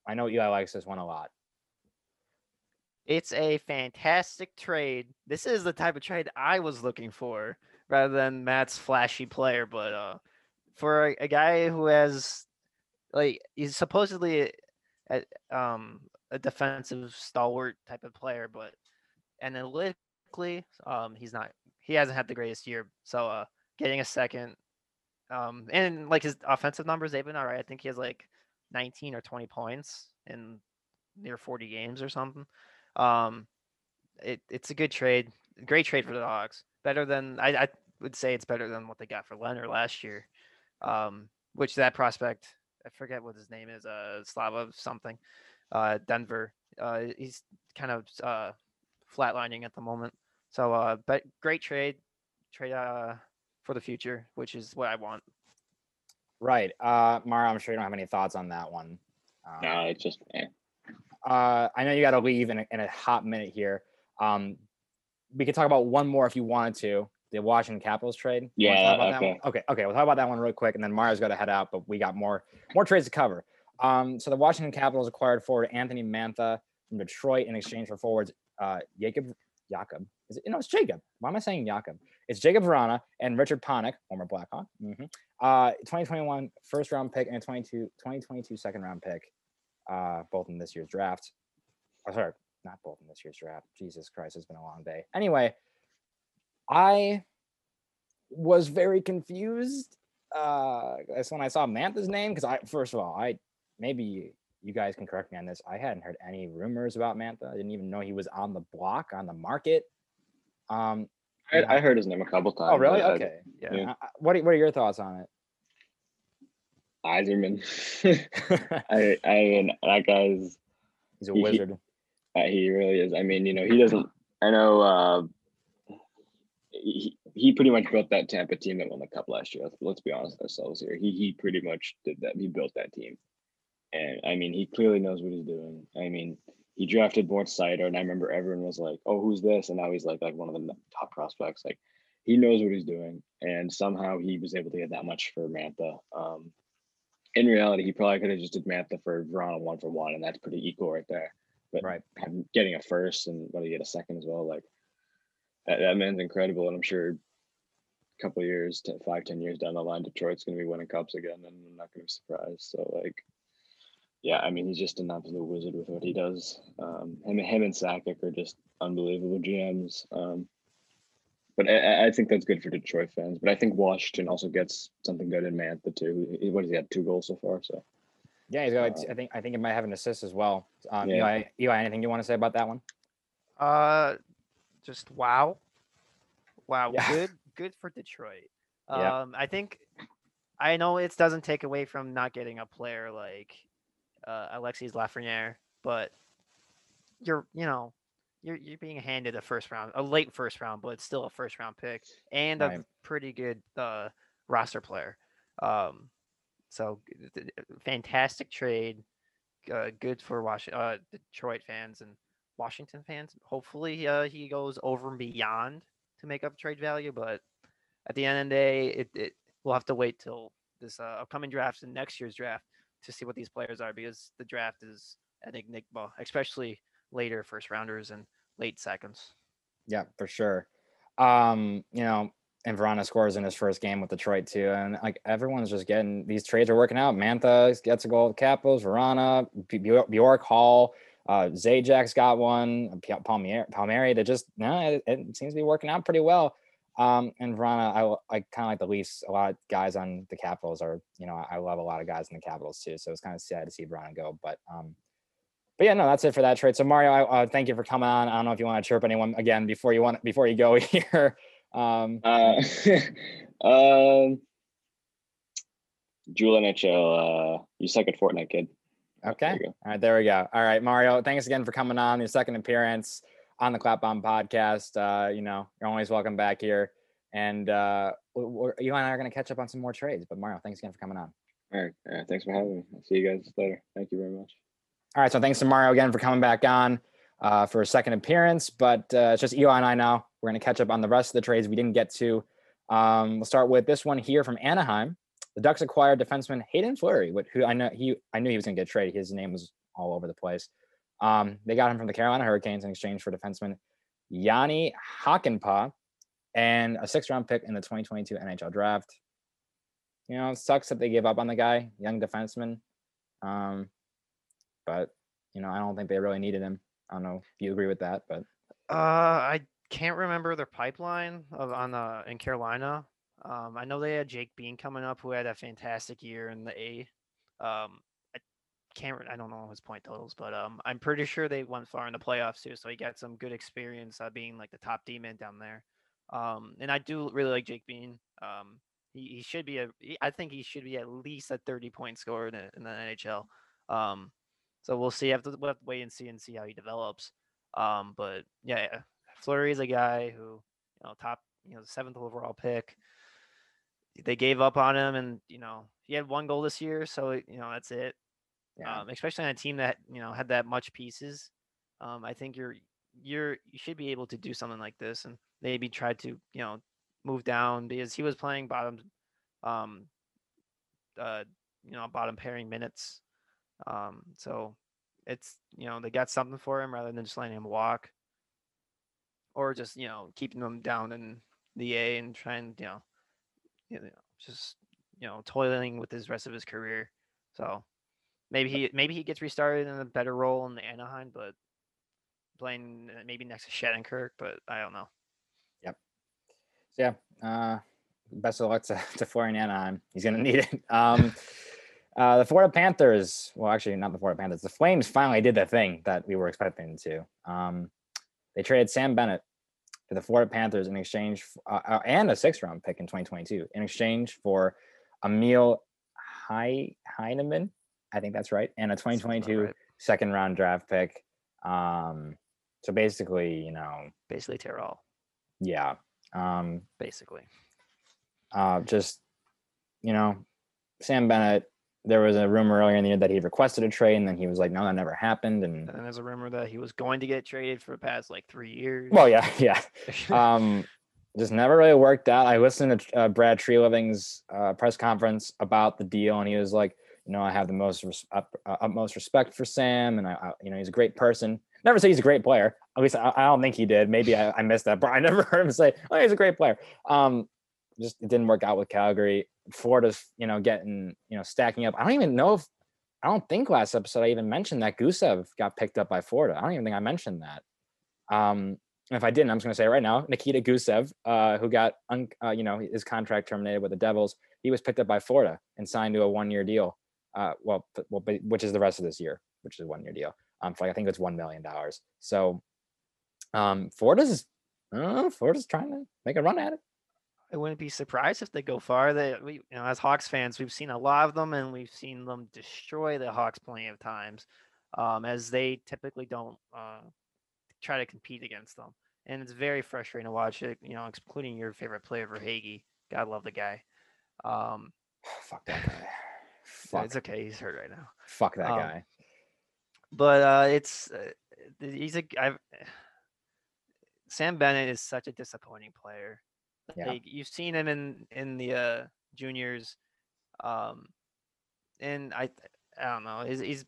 I know Eli likes this one a lot. It's a fantastic trade. This is the type of trade I was looking for, rather than Matt's flashy player. But uh, for a, a guy who has, like, he's supposedly a, um a defensive stalwart type of player, but analytically, um, he's not. He hasn't had the greatest year. So uh, getting a second, um, and like his offensive numbers, they've been all right. I think he has like 19 or 20 points in near 40 games or something. Um, it, it's a good trade, great trade for the Hawks. Better than I, I would say it's better than what they got for Lehner last year. Um, which that prospect, I forget what his name is, uh, Slava something, uh, Demin. Uh, he's kind of uh flatlining at the moment. So, uh, but great trade, trade uh for the future, which is what I want. Right. Uh, Mara, I'm sure you don't have any thoughts on that one. Um, No, it's just eh. uh, I know you got to leave in a, in a hot minute here. Um, we could talk about one more if you wanted to. The Washington Capitals trade. Yeah, talk about that okay. okay, okay. We'll talk about that one real quick, and then Mario's got to head out. But we got more more trades to cover. Um, so the Washington Capitals acquired forward Anthony Mantha from Detroit in exchange for forwards uh, Jacob Jakob. Is it, no, it's Jacob. Why am I saying Jakob? It's Jacob Vrana and Richard Panik, former Blackhawk. mhm. Uh, 2021 first round pick and a 22, 2022 second round pick, uh, both in this year's draft. Oh, sorry, not both in this year's draft. Jesus Christ, it's been a long day. Anyway, I was very confused uh that's when I saw Mantha's name because I first of all I maybe you guys can correct me on this. I hadn't heard any rumors about Mantha. I didn't even know he was on the block on the market. Um I, I heard his name a couple times. oh really? I- Okay. Yeah. Yeah. Uh, what are, what are your thoughts on it? Yzerman. I I mean that guy's He's a He- he- wizard. uh, he really is. I mean, you know, he doesn't. I know. uh he, he pretty much built that Tampa team that won the cup last year. Let's, let's be honest with ourselves here. He he pretty much did that. He built that team, and I mean, he clearly knows what he's doing. I mean, he drafted Moritz Seider, and I remember everyone was like, "Oh, who's this?" And now he's like like one of the top prospects. Like he knows what he's doing, and somehow he was able to get that much for Mantha. Um, in reality, he probably could have just did Mantha for Vrana one for one, and that's pretty equal right there. But Right. getting a first and whether you get a second as well, like that, that man's incredible, and I'm sure a couple of years, 10, five, ten years down the line, Detroit's going to be winning cups again, and I'm not going to be surprised. So like, yeah, I mean, he's just an absolute wizard with what he does. Um, him, him and Sakic are just unbelievable GMs. Um, but I- I, I think that's good for Detroit fans. But I think Washington also gets something good in Mantha too. He- What does he have? Two goals so far. So Yeah, he's got. like, Uh, I think I think he might have an assist as well. Um, Yeah. Eli, Eli, anything you want to say about that one? Uh, just wow, wow, Yeah. good, good for Detroit. Yeah. Um, I think I know it doesn't take away from not getting a player like uh, Alexis Lafreniere, but you're, you know, you're you're being handed a first round, a late first round, but it's still a first round pick and Right. a pretty good uh, roster player. Um, so g- th- th- fantastic trade, uh, good for Washington, uh, Detroit fans and Washington fans. Hopefully, uh, he goes over and beyond to make up trade value. But at the end of the day, it, it we'll have to wait till this uh, upcoming draft and next year's draft to see what these players are because the draft is an enigma, especially later first rounders and late seconds. Yeah, for sure. Um, you know, and Vrana scores in his first game with Detroit too, and like everyone's just getting these trades are working out. Mantha gets a goal with Capitals, Vrana, Bjork, Hall, uh, Zajac's got one, P- Palmieri, Palmieri. They just no, it, it seems to be working out pretty well. Um, and Vrana, I I kind of like the Leafs. A lot of guys on the Capitals are, you know, I love a lot of guys in the Capitals too. So it's kind of sad to see Vrana go, but um, but yeah, no, that's it for that trade. So Mario, I uh, thank you for coming on. I don't know if you want to chirp anyone again before you want before you go here. Um, Uh, um, Jewel NHL, uh, you suck at Fortnite, kid. Okay. All right, there we go. All right, Mario, thanks again for coming on your second appearance on the Clapbomb podcast. Uh, you know, you're always welcome back here. And uh, you and I are going to catch up on some more trades. But Mario, thanks again for coming on. All right. Uh, thanks for having me. I'll see you guys later. Thank you very much. All right, so thanks to Mario again for coming back on uh, for a second appearance. But uh, it's just Eli and I now. We're going to catch up on the rest of the trades we didn't get to. Um, we'll start with this one here from Anaheim. The Ducks acquired defenseman Haydn Fleury, who I know he I knew he was going to get traded. His name was all over the place. Um, they got him from the Carolina Hurricanes in exchange for defenseman Jani Hakanpää and a six round pick in the 2022 NHL draft. You know, it sucks that they gave up on the guy, young defenseman. Um, but you know, I don't think they really needed him. I don't know if you agree with that, but Uh, I can't remember their pipeline of on the in Carolina. Um, I know they had Jake Bean coming up, who had a fantastic year in the A. Um, I can't, I don't know his point totals, but um, I'm pretty sure they went far in the playoffs too. So he got some good experience uh, being like the top D man down there. Um, and I do really like Jake Bean. Um, he, he should be a. I think he should be at least a 30 point scorer in the, in the NHL. Um, so we'll see. We'll have to wait and see and see how he develops. But yeah, Fleury is a guy who, you know, top, you know, seventh overall pick. They gave up on him, and you know, he had one goal this year, so you know that's it. yeah, Um, especially on a team that you know had that much pieces. Um, I think you're you're you should be able to do something like this and maybe try to you know move down because he was playing bottom, um, uh, you know, bottom pairing minutes. Um, so it's you know they got something for him rather than just letting him walk, or just you know keeping him down in the A and trying you know, you know just you know toiling with his rest of his career. So maybe he maybe he gets restarted in a better role in the Anaheim, but playing uh, maybe next to Shattenkirk, but I don't know. Yep. So yeah. Uh, best of luck to, to Florian Anaheim. He's gonna need it. Um, uh, the Florida Panthers. Well, actually, not the Florida Panthers. The Flames finally did the thing that we were expecting to. Um, they traded Sam Bennett to the Florida Panthers in exchange uh, uh, and a six round pick in 2022 in exchange for Emil Hei- Heineman. I think that's right, and a 2022 right. second round draft pick. Um, so basically, you know, Basically, tear all. yeah. Um, Basically, uh, just you know, Sam Bennett. There was a rumor earlier in the year that he requested a trade, and then he was like, "No, that never happened." And and there's a rumor that he was going to get traded for the past like three years. well, yeah, yeah. um, just never really worked out. I listened to uh, Brad Treliving's uh, press conference about the deal, and he was like, "You know, I have the most res- up, uh, utmost respect for Sam, and I, I, you know, he's a great person." Never say he's a great player. At least I, I don't think he did. Maybe I, I missed that, but I never heard him say, "Oh, he's a great player." Um, just it didn't work out with Calgary. Florida's, you know, getting, you know, stacking up. I don't even know if I don't think last episode I even mentioned that Gusev got picked up by Florida. I don't even think I mentioned that. Um, if I didn't, I'm just going to say right now. Nikita Gusev, uh, who got, un, uh, you know, his contract terminated with the Devils, he was picked up by Florida and signed to a one-year deal. Uh, well, well, which is the rest of this year, which is a one-year deal. Um, for like I think it's one million dollars. So, um, Florida's, uh, Florida's trying to make a run at it. I wouldn't be surprised if they go far. They, we, you know, as Hawks fans, we've seen a lot of them, and we've seen them destroy the Hawks plenty of times, um, as they typically don't uh, try to compete against them, and it's very frustrating to watch it. You know, including your favorite player, Verhaeghe. God love the guy. Um, Fuck that guy. Fuck, it's okay. He's hurt right now. fuck that um, guy. but uh, it's uh, he's a I've, Sam Bennett is such a disappointing player. Yeah. Like, you've seen him in in the uh, juniors, um, and I I don't know. He's he's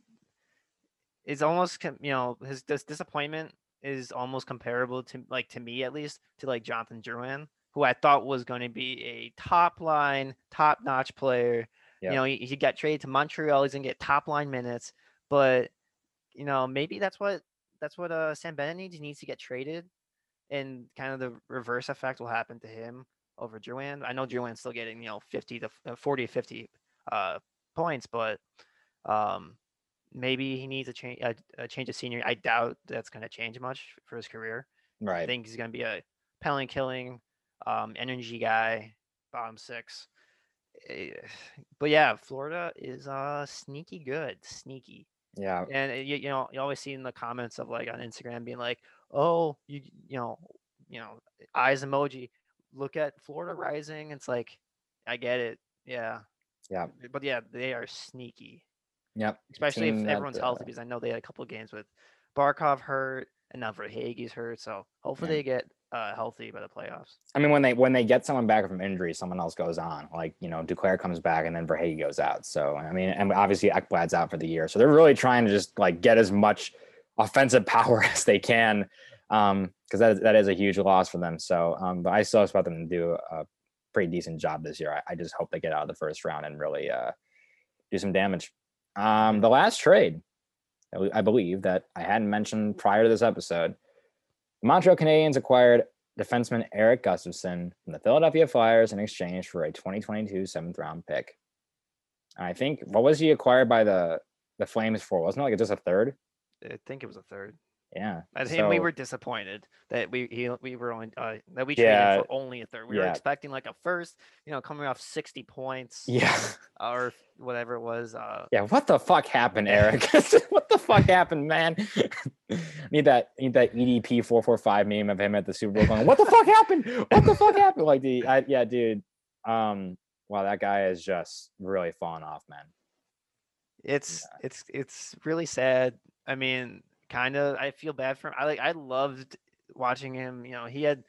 it's almost you know his dis- disappointment is almost comparable to like to me at least to like Jonathan Drouin, who I thought was going to be a top line, top notch player. Yep. You know, he, he got traded to Montreal. He's gonna get top line minutes, but you know maybe that's what that's what uh Sam Bennett needs. He needs to get traded, and kind of the reverse effect will happen to him over Drouin. I know Drouin's still getting you know fifty to uh, forty to fifty uh points, but um maybe he needs a change a, a change of scenery. I doubt that's going to change much for his career. Right. I think he's going to be a penalty killing, um, energy guy, bottom six. Eh, But yeah, Florida is uh sneaky good, sneaky. Yeah. And uh, you, you know, you always see in the comments of like on Instagram being like, "Oh, you you know, you know, eyes emoji. Look at Florida rising." It's like, I get it, yeah, Yeah. but yeah, they are sneaky Yep. especially if team that, everyone's healthy uh, because I know they had a couple of games with Barkov hurt and now Verhaeghe's hurt. So hopefully Yeah. they get uh, healthy by the playoffs. I mean, when they when they get someone back from injury, someone else goes on. Like you know, Duclair comes back and then Verhage goes out. So I mean, and obviously Ekblad's out for the year. So they're really trying to just like get as much offensive power as they can, um, because that is, that is a huge loss for them. So, um, but I still expect them to do a pretty decent job this year. I, I just hope they get out of the first round and really uh, do some damage. Um, the last trade, I believe that I hadn't mentioned prior to this episode, the Montreal Canadiens acquired defenseman Erik Gustafsson from the Philadelphia Flyers in exchange for a 2022 seventh round pick. And I think what was he acquired by the the Flames for? Wasn't it like just a third? I think it was a third. Yeah. I think we were disappointed that we he, we were only uh, that we traded Yeah, for only a third. We were expecting like a first, you know, coming off sixty points Yeah. or whatever it was. Uh, Yeah. What the fuck happened, Eric? what the fuck happened, man? need that need that EDP four four five meme of him at the Super Bowl going, What the fuck happened? What the fuck happened? Like the I, yeah, dude. Um, wow, that guy is just really falling off, man. it's it's it's really sad. I mean, kind of I feel bad for him. I like I loved watching him. You know, he had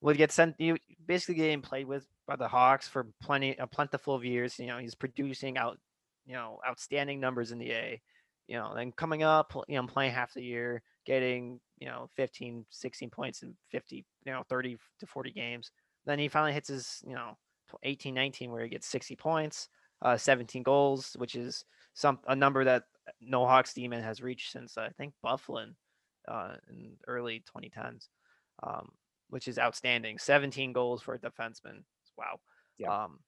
would get sent you basically getting played with by the Hawks for plenty a plentiful of years. You know, he's producing out you know outstanding numbers in the A. You know, then coming up, you know, playing half the year, getting you know 15, 16 points in 50, you know, 30 to 40 games. Then he finally hits his you know 18, 19 where he gets 60 points, uh, 17 goals, which is some a number that no Hawks demon has reached since I think Byfuglien uh, in early 2010s, um, which is outstanding. 17 goals for a defenseman. Wow. Yeah. Um,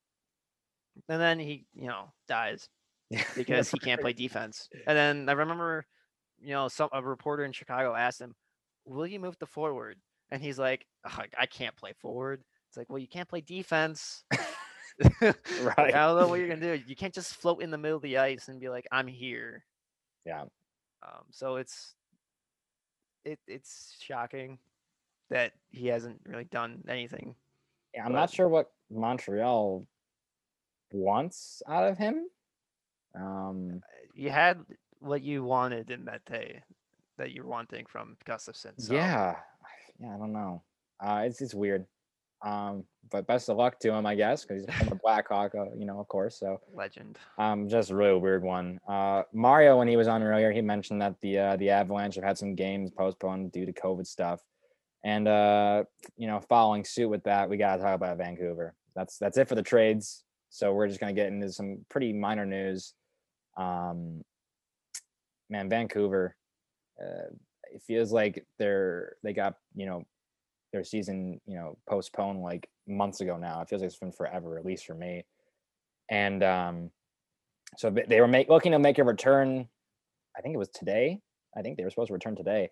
and then he, you know, dies because he can't play defense. And then I remember, you know, some a reporter in Chicago asked him, "Will you move the forward?" And he's like, "Ugh, "I can't play forward." It's like, well, you can't play defense. Like, Right. I don't know what you're gonna do. You can't just float in the middle of the ice and be like, "I'm here." Yeah. Um, so it's it it's shocking that he hasn't really done anything. Yeah, I'm But- not sure what Montreal wants out of him. Um, You had what you wanted in that day that you're wanting from Gustafsson. So yeah, yeah, I don't know. Uh, it's it's weird. Um, but best of luck to him, I guess, because he's a Blackhawk, uh, you know, of course. So, legend. um, just a really weird one. Uh, Mario, when he was on earlier, he mentioned that the uh, the Avalanche have had some games postponed due to COVID stuff, and uh, you know, following suit with that, we got to talk about Vancouver. That's that's it for the trades. So we're just gonna get into some pretty minor news. Um, man, Vancouver. Uh, it feels like they're they got you know their season you know postponed like months ago now. It feels like it's been forever, at least for me. And um, so they were make, looking to make a return. I think it was today. I think they were supposed to return today.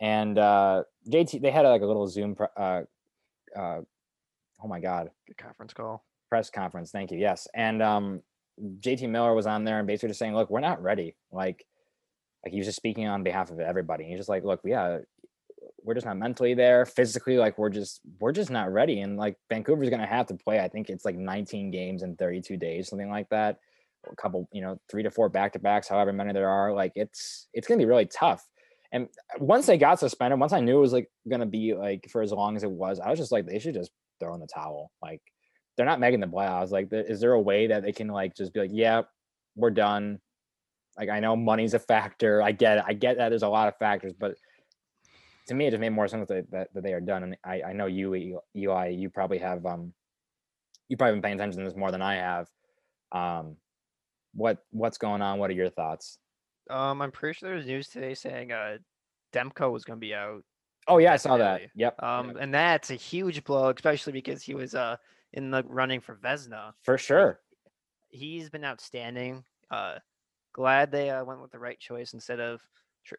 And uh, JT, they had like a little Zoom. Uh, uh, oh my God, Good conference call. press conference. Thank you. Yes, and um, JT Miller was on there and basically just saying, "Look, we're not ready." Like, like he was just speaking on behalf of everybody. He's just like, "Look, yeah, we're just not mentally there, physically. Like, we're just we're just not ready." And like Vancouver's gonna have to play. I think it's like 19 games in 32 days, something like that. A couple, you know, three to four back to backs, however many there are. Like, it's it's gonna be really tough. And uh, once they got suspended, once I knew it was like gonna be like for as long as it was, I was just like, they should just throw in the towel. Like they're not making the playoffs. Like, is there a way that they can like just be like, yeah, we're done? Like, I know money's a factor. I get it. I get that there's a lot of factors, but to me, it just made more sense that, that, that they are done. And I, I know you, Eli, you probably have um, you probably been paying attention to this more than I have. Um, what what's going on? What are your thoughts? Um, I'm pretty sure there was news today saying uh, Demko was going to be out. Oh yeah, I saw that. Yep. Um, yep, and that's a huge blow, especially because he was uh in the running for Vezina. for sure. He's been outstanding. Uh, glad they uh, went with the right choice instead of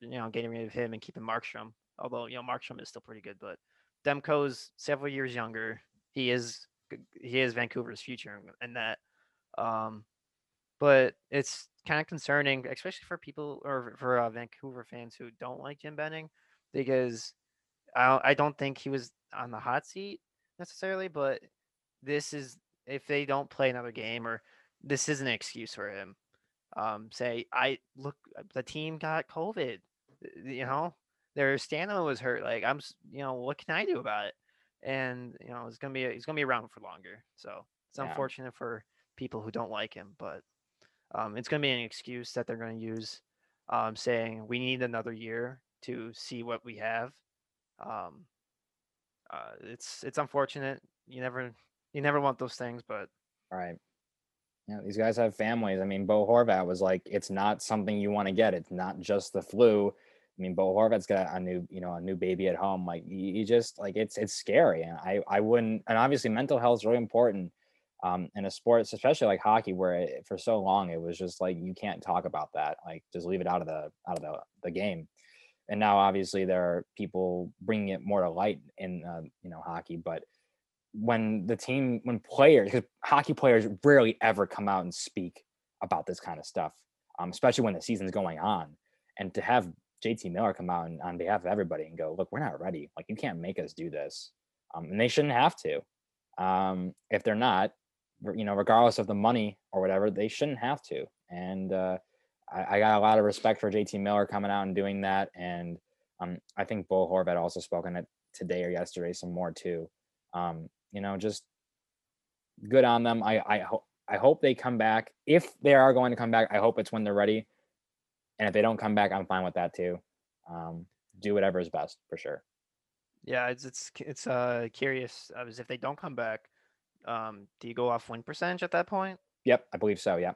you know getting rid of him and keeping Markstrom. Although you know Markstrom is still pretty good, but Demko's several years younger. He is he is Vancouver's future, and that. Um, but it's kind of concerning, especially for people or for uh, Vancouver fans who don't like Jim Benning, because I don't- I don't think he was on the hot seat necessarily, but this is if they don't play another game or this is an excuse for him. Um, say I look, the team got COVID. You know, their stamina was hurt. Like I'm, you know, what can I do about it? And you know, it's gonna be he's gonna be around for longer. So it's Yeah. unfortunate for people who don't like him, but um, it's gonna be an excuse that they're gonna use, um, saying we need another year to see what we have. Um, uh, it's it's unfortunate. You never you never want those things, but Right. Yeah, these guys have families. I mean, Bo Horvat was like, it's not something you want to get. It's not just the flu. I mean, Bo Horvat's got a new, you know, a new baby at home. Like you, just like it's it's scary. And I I wouldn't. And obviously, mental health is really important um, in a sport, especially like hockey, where it, for so long it was just like you can't talk about that. Like just leave it out of the out of the the game. And now, obviously, there are people bringing it more to light in uh, you know hockey, but when the team when players because hockey players rarely ever come out and speak about this kind of stuff um, especially when the season's going on and to have jt miller come out and on behalf of everybody and go look we're not ready like you can't make us do this um, and they shouldn't have to um, if they're not you know regardless of the money or whatever they shouldn't have to and uh, I, I got a lot of respect for JT Miller coming out and doing that, and um, I think Bo Horvat also spoken it today or yesterday some more too. Um, you know, just good on them. I I hope I hope they come back. If they are going to come back, I hope it's when they're ready. And if they don't come back, I'm fine with that too. Um, do whatever is best for sure. Yeah, it's it's it's uh curious uh, as if they don't come back. Um, do you go off win percentage at that point? Yep, I believe so. Yeah.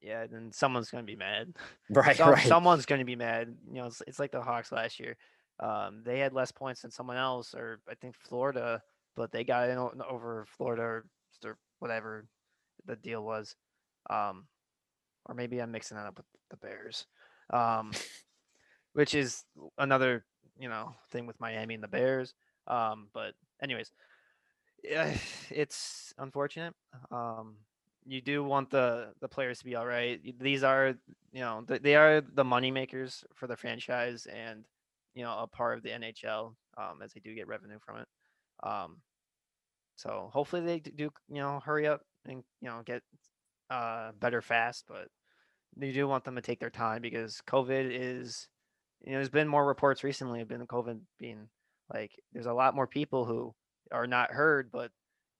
Yeah, then someone's gonna be mad. Right. Some, right. Someone's gonna be mad. You know, it's, it's like the Hawks last year. Um, they had less points than someone else, or I think Florida, but they got in over Florida or, or whatever the deal was. Um, or maybe I'm mixing that up with the Bears. Um, which is another you know thing with Miami and the Bears. Um, but anyways, yeah, it's unfortunate. Um, you do want the the players to be all right. These are you know th- they are the money makers for the franchise and you know a part of the NHL um, as they do get revenue from it. Um, so hopefully they do you know hurry up and you know get uh, better fast, but you do want them to take their time because COVID is you know there's been more reports recently of been COVID being like there's a lot more people who are not heard, but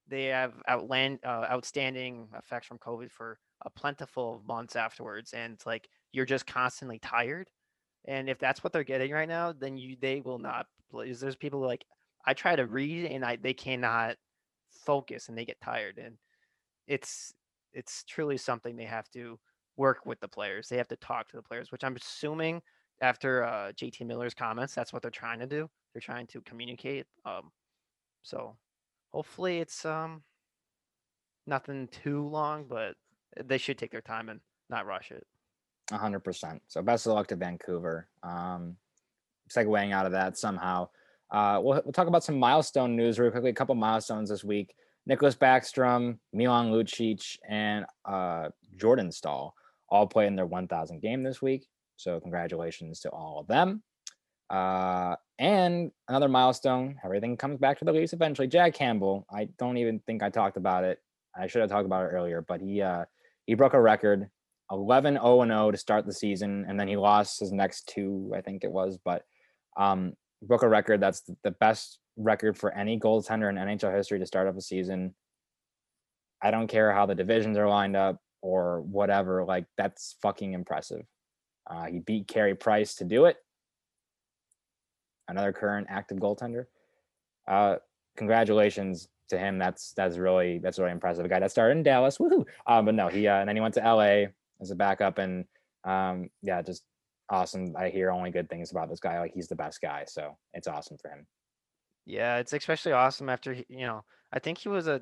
they have outland uh, outstanding effects from COVID for a plentiful of months afterwards, and it's like you're just constantly tired. And if that's what they're getting right now, then you they will not. There's people like I try to read and I they cannot focus and they get tired, and it's it's truly something they have to work with the players. They have to talk to the players, which I'm assuming after uh, JT Miller's comments, that's what they're trying to do. They're trying to communicate. Um, so hopefully it's um nothing too long, but they should take their time and not rush it. hundred percent. So best of luck to Vancouver. Um, segueing out of that somehow. Uh, we'll, we'll talk about some milestone news really quickly. A couple milestones this week. Nicklas Backstrom, Milan Lucic, and uh, Jordan Staal all played in their 1,000 game this week. So congratulations to all of them. Uh, and another milestone. Everything comes back to the Leafs eventually. Jack Campbell. I don't even think I talked about it. I should have talked about it earlier, but he uh, he broke a record 11 0 0 to start the season, and then he lost his next two, I think it was, but um, broke a record that's the best record for any goaltender in NHL history to start up a season. I don't care how the divisions are lined up or whatever, like that's fucking impressive. Uh, he beat Carey Price to do it, another current active goaltender. Uh, congratulations to him. That's that's really that's really impressive. A guy that started in Dallas, woohoo! Um, but no, he uh, and then he went to LA as a backup, and um, yeah, just awesome. I hear only good things about this guy. Like he's the best guy, so it's awesome for him. Yeah, it's especially awesome after you know. I think he was a,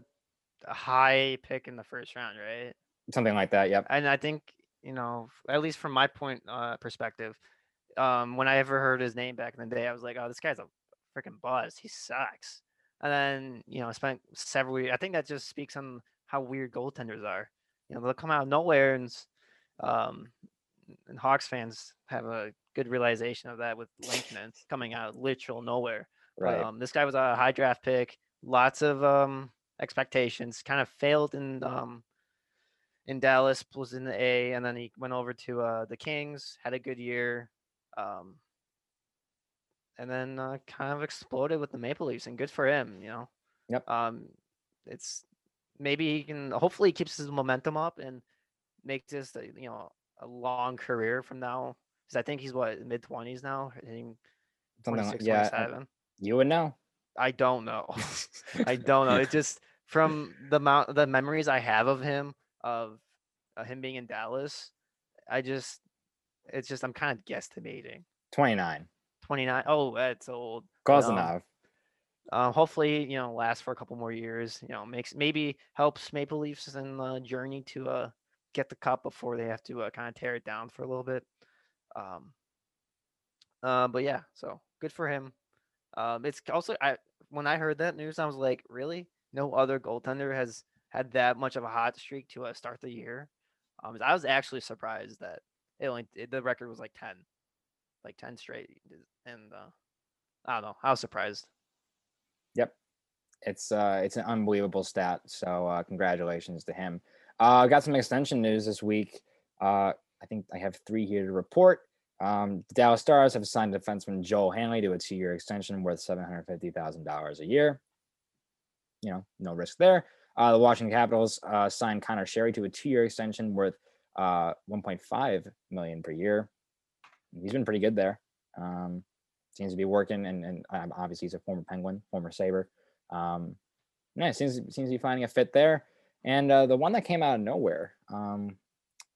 a high pick in the first round, right? Something like that. Yep. And I think you know, at least from my point uh, perspective, um, when I ever heard his name back in the day, I was like, oh, this guy's a freaking buzz. He sucks. And then you know, I spent several. years. I think that just speaks on how weird goaltenders are. You know, they'll come out of nowhere and um, and Hawks fans have a good realization of that with Lankinen coming out of literal nowhere. Right. um, this guy was a high draft pick. Lots of um, expectations. Kind of failed in um, in Dallas. Was in the A, and then he went over to uh, the Kings. Had a good year. Um, and then uh, kind of exploded with the Maple Leafs, and good for him. You know. Yep. Um, it's maybe he can. Hopefully, he keeps his momentum up and makes this a, you know a long career from now. Because I think he's what mid twenties now, hitting 26, yeah. uh, 27. You would know. I don't know. I don't know. It just from the amount the memories I have of him of uh, him being in Dallas, I just it's just I'm kind of guesstimating. 29. 29. Oh, that's old. Close Um. Um, hopefully, you know, last for a couple more years. You know, makes maybe helps Maple Leafs in the journey to uh get the cup before they have to uh, kind of tear it down for a little bit. Um. Uh, but yeah, so good for him. Um, it's also I when I heard that news, I was like, really? No other goaltender has had that much of a hot streak to uh, start the year. Um, I was actually surprised that it only it, the record was like ten, like ten straight, and uh, I don't know. I was surprised. Yep. It's uh it's an unbelievable stat. So uh congratulations to him. Uh got some extension news this week. Uh I think I have three here to report. Um, the Dallas Stars have signed defenseman Joel Hanley to a two-year extension worth seven hundred fifty thousand dollars a year. You know, no risk there. Uh, the Washington Capitals uh, signed Conor Sheary to a two-year extension worth uh, 1.5 million per year. He's been pretty good there. Um, seems to be working, and, and um, obviously he's a former Penguin, former Sabre. Um, yeah, seems seems to be finding a fit there. And uh, the one that came out of nowhere, um,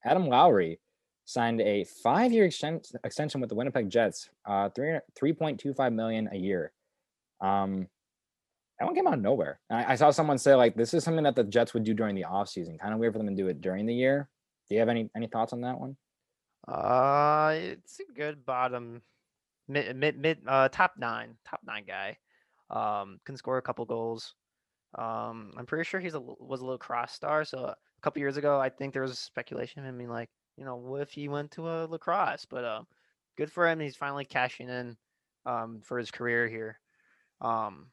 Adam Lowry signed a five-year exten- extension with the Winnipeg Jets, uh, three three point two five million a year. Um, that one came out of nowhere. I, I, saw someone say like this is something that the Jets would do during the offseason. Kind of weird for them to do it during the year. Do you have any any thoughts on that one? Uh, it's a good bottom, mid mid mid uh top nine top nine guy. Um, can score a couple goals. Um, I'm pretty sure he's a was a little cross star. So a couple years ago, I think there was speculation. I mean, like you know, what if he went to a lacrosse? But um, good for him. He's finally cashing in um, for his career here. Um,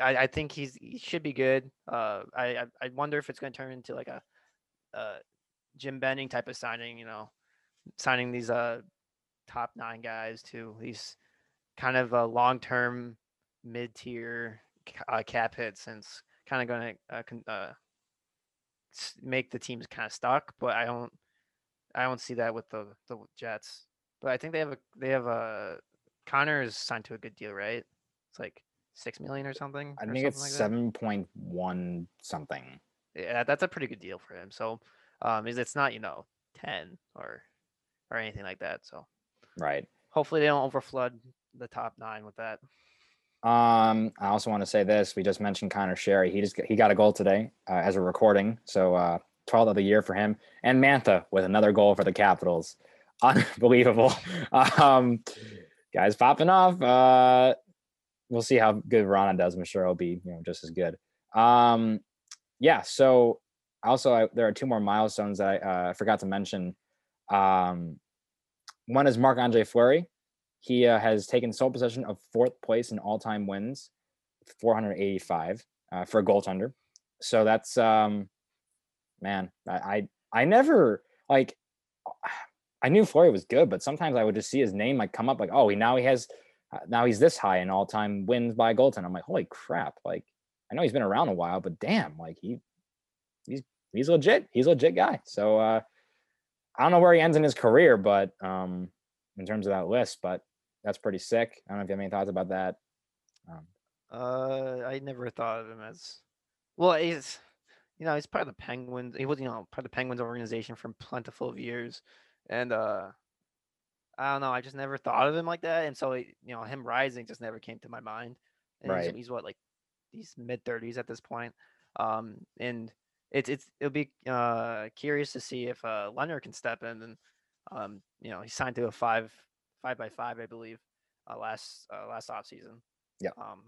I, I think he's he should be good. Uh, I I wonder if it's going to turn into like a, a Jim Benning type of signing. You know, signing these uh top nine guys to these kind of a long term mid tier uh, cap hits, and kind of going to uh, con- uh, make the teams kind of stuck. But I don't I don't see that with the the Jets. But I think they have a they have a Connor is signed to a good deal, right? It's like six million or something. I think it's like seven point one something. Yeah, that's a pretty good deal for him. So, um, is it's not you know ten or or anything like that. So, right. Hopefully, they don't overflood the top nine with that. Um, I also want to say this: we just mentioned Conor Sheary. He just he got a goal today uh, as we're recording. So uh, 12th of the year for him. And Mantha with another goal for the Capitals. Unbelievable. um, guys popping off. Uh, we'll see how good Vrana does. I'm sure he'll be you know just as good. Um, yeah. So also I, there are two more milestones that I uh, forgot to mention. Um, one is Marc Andre Fleury. He uh, has taken sole possession of fourth place in all time wins, 485 uh, for a goaltender. So that's um, man, I, I, I never like I knew Fleury was good, but sometimes I would just see his name like come up like, oh, he now he has now he's this high in all time wins by goaltender. I'm like, holy crap! Like I know he's been around a while, but damn, like he he's he's legit. He's a legit guy. So uh I don't know where he ends in his career, but um in terms of that list, but that's pretty sick. I don't know if you have any thoughts about that. Um, uh, I never thought of him as well. He's you know, he's part of the Penguins. He was, you know, part of the Penguins organization for plentiful of years. And uh I don't know, I just never thought of him like that. And so you know, him rising just never came to my mind. And right. he's, he's what, like these mid thirties at this point. Um and it's it's it'll be uh curious to see if uh Lehner can step in and um, you know, he signed to a five five by five, I believe, uh, last uh, last off season. Yeah. Um,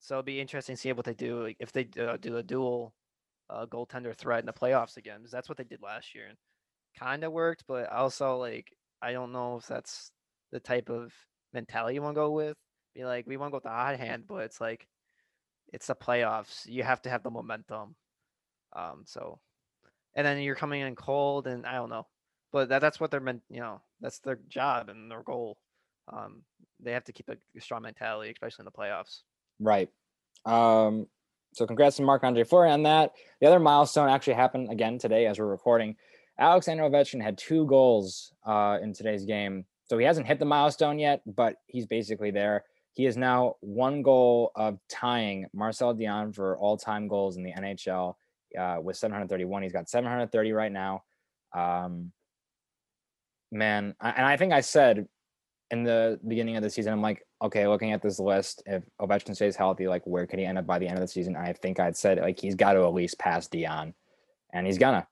so it'll be interesting to see what they do like, if they uh, do a dual uh, goaltender threat in the playoffs again because that's what they did last year and kind of worked. But also, like, I don't know if that's the type of mentality you want to go with. Be like, we want to go with the hot hand, but it's like, it's the playoffs. You have to have the momentum. Um, so, and then you're coming in cold, and I don't know, but that, that's what they're meant. You know, that's their job and their goal. Um, they have to keep a strong mentality, especially in the playoffs. Right. Um, so congrats to Marc Andre Fleury on that. The other milestone actually happened again today as we're recording. Alexander Ovechkin had two goals uh, in today's game. So he hasn't hit the milestone yet, but he's basically there. He is now one goal of tying Marcel Dionne for all-time goals in the NHL uh, with 731. He's got 730 right now. Um, man, and I think I said in the beginning of the season, I'm like, okay, looking at this list, if Ovechkin stays healthy, like where could he end up by the end of the season? I think I'd said like he's got to at least pass Dionne, and he's gonna.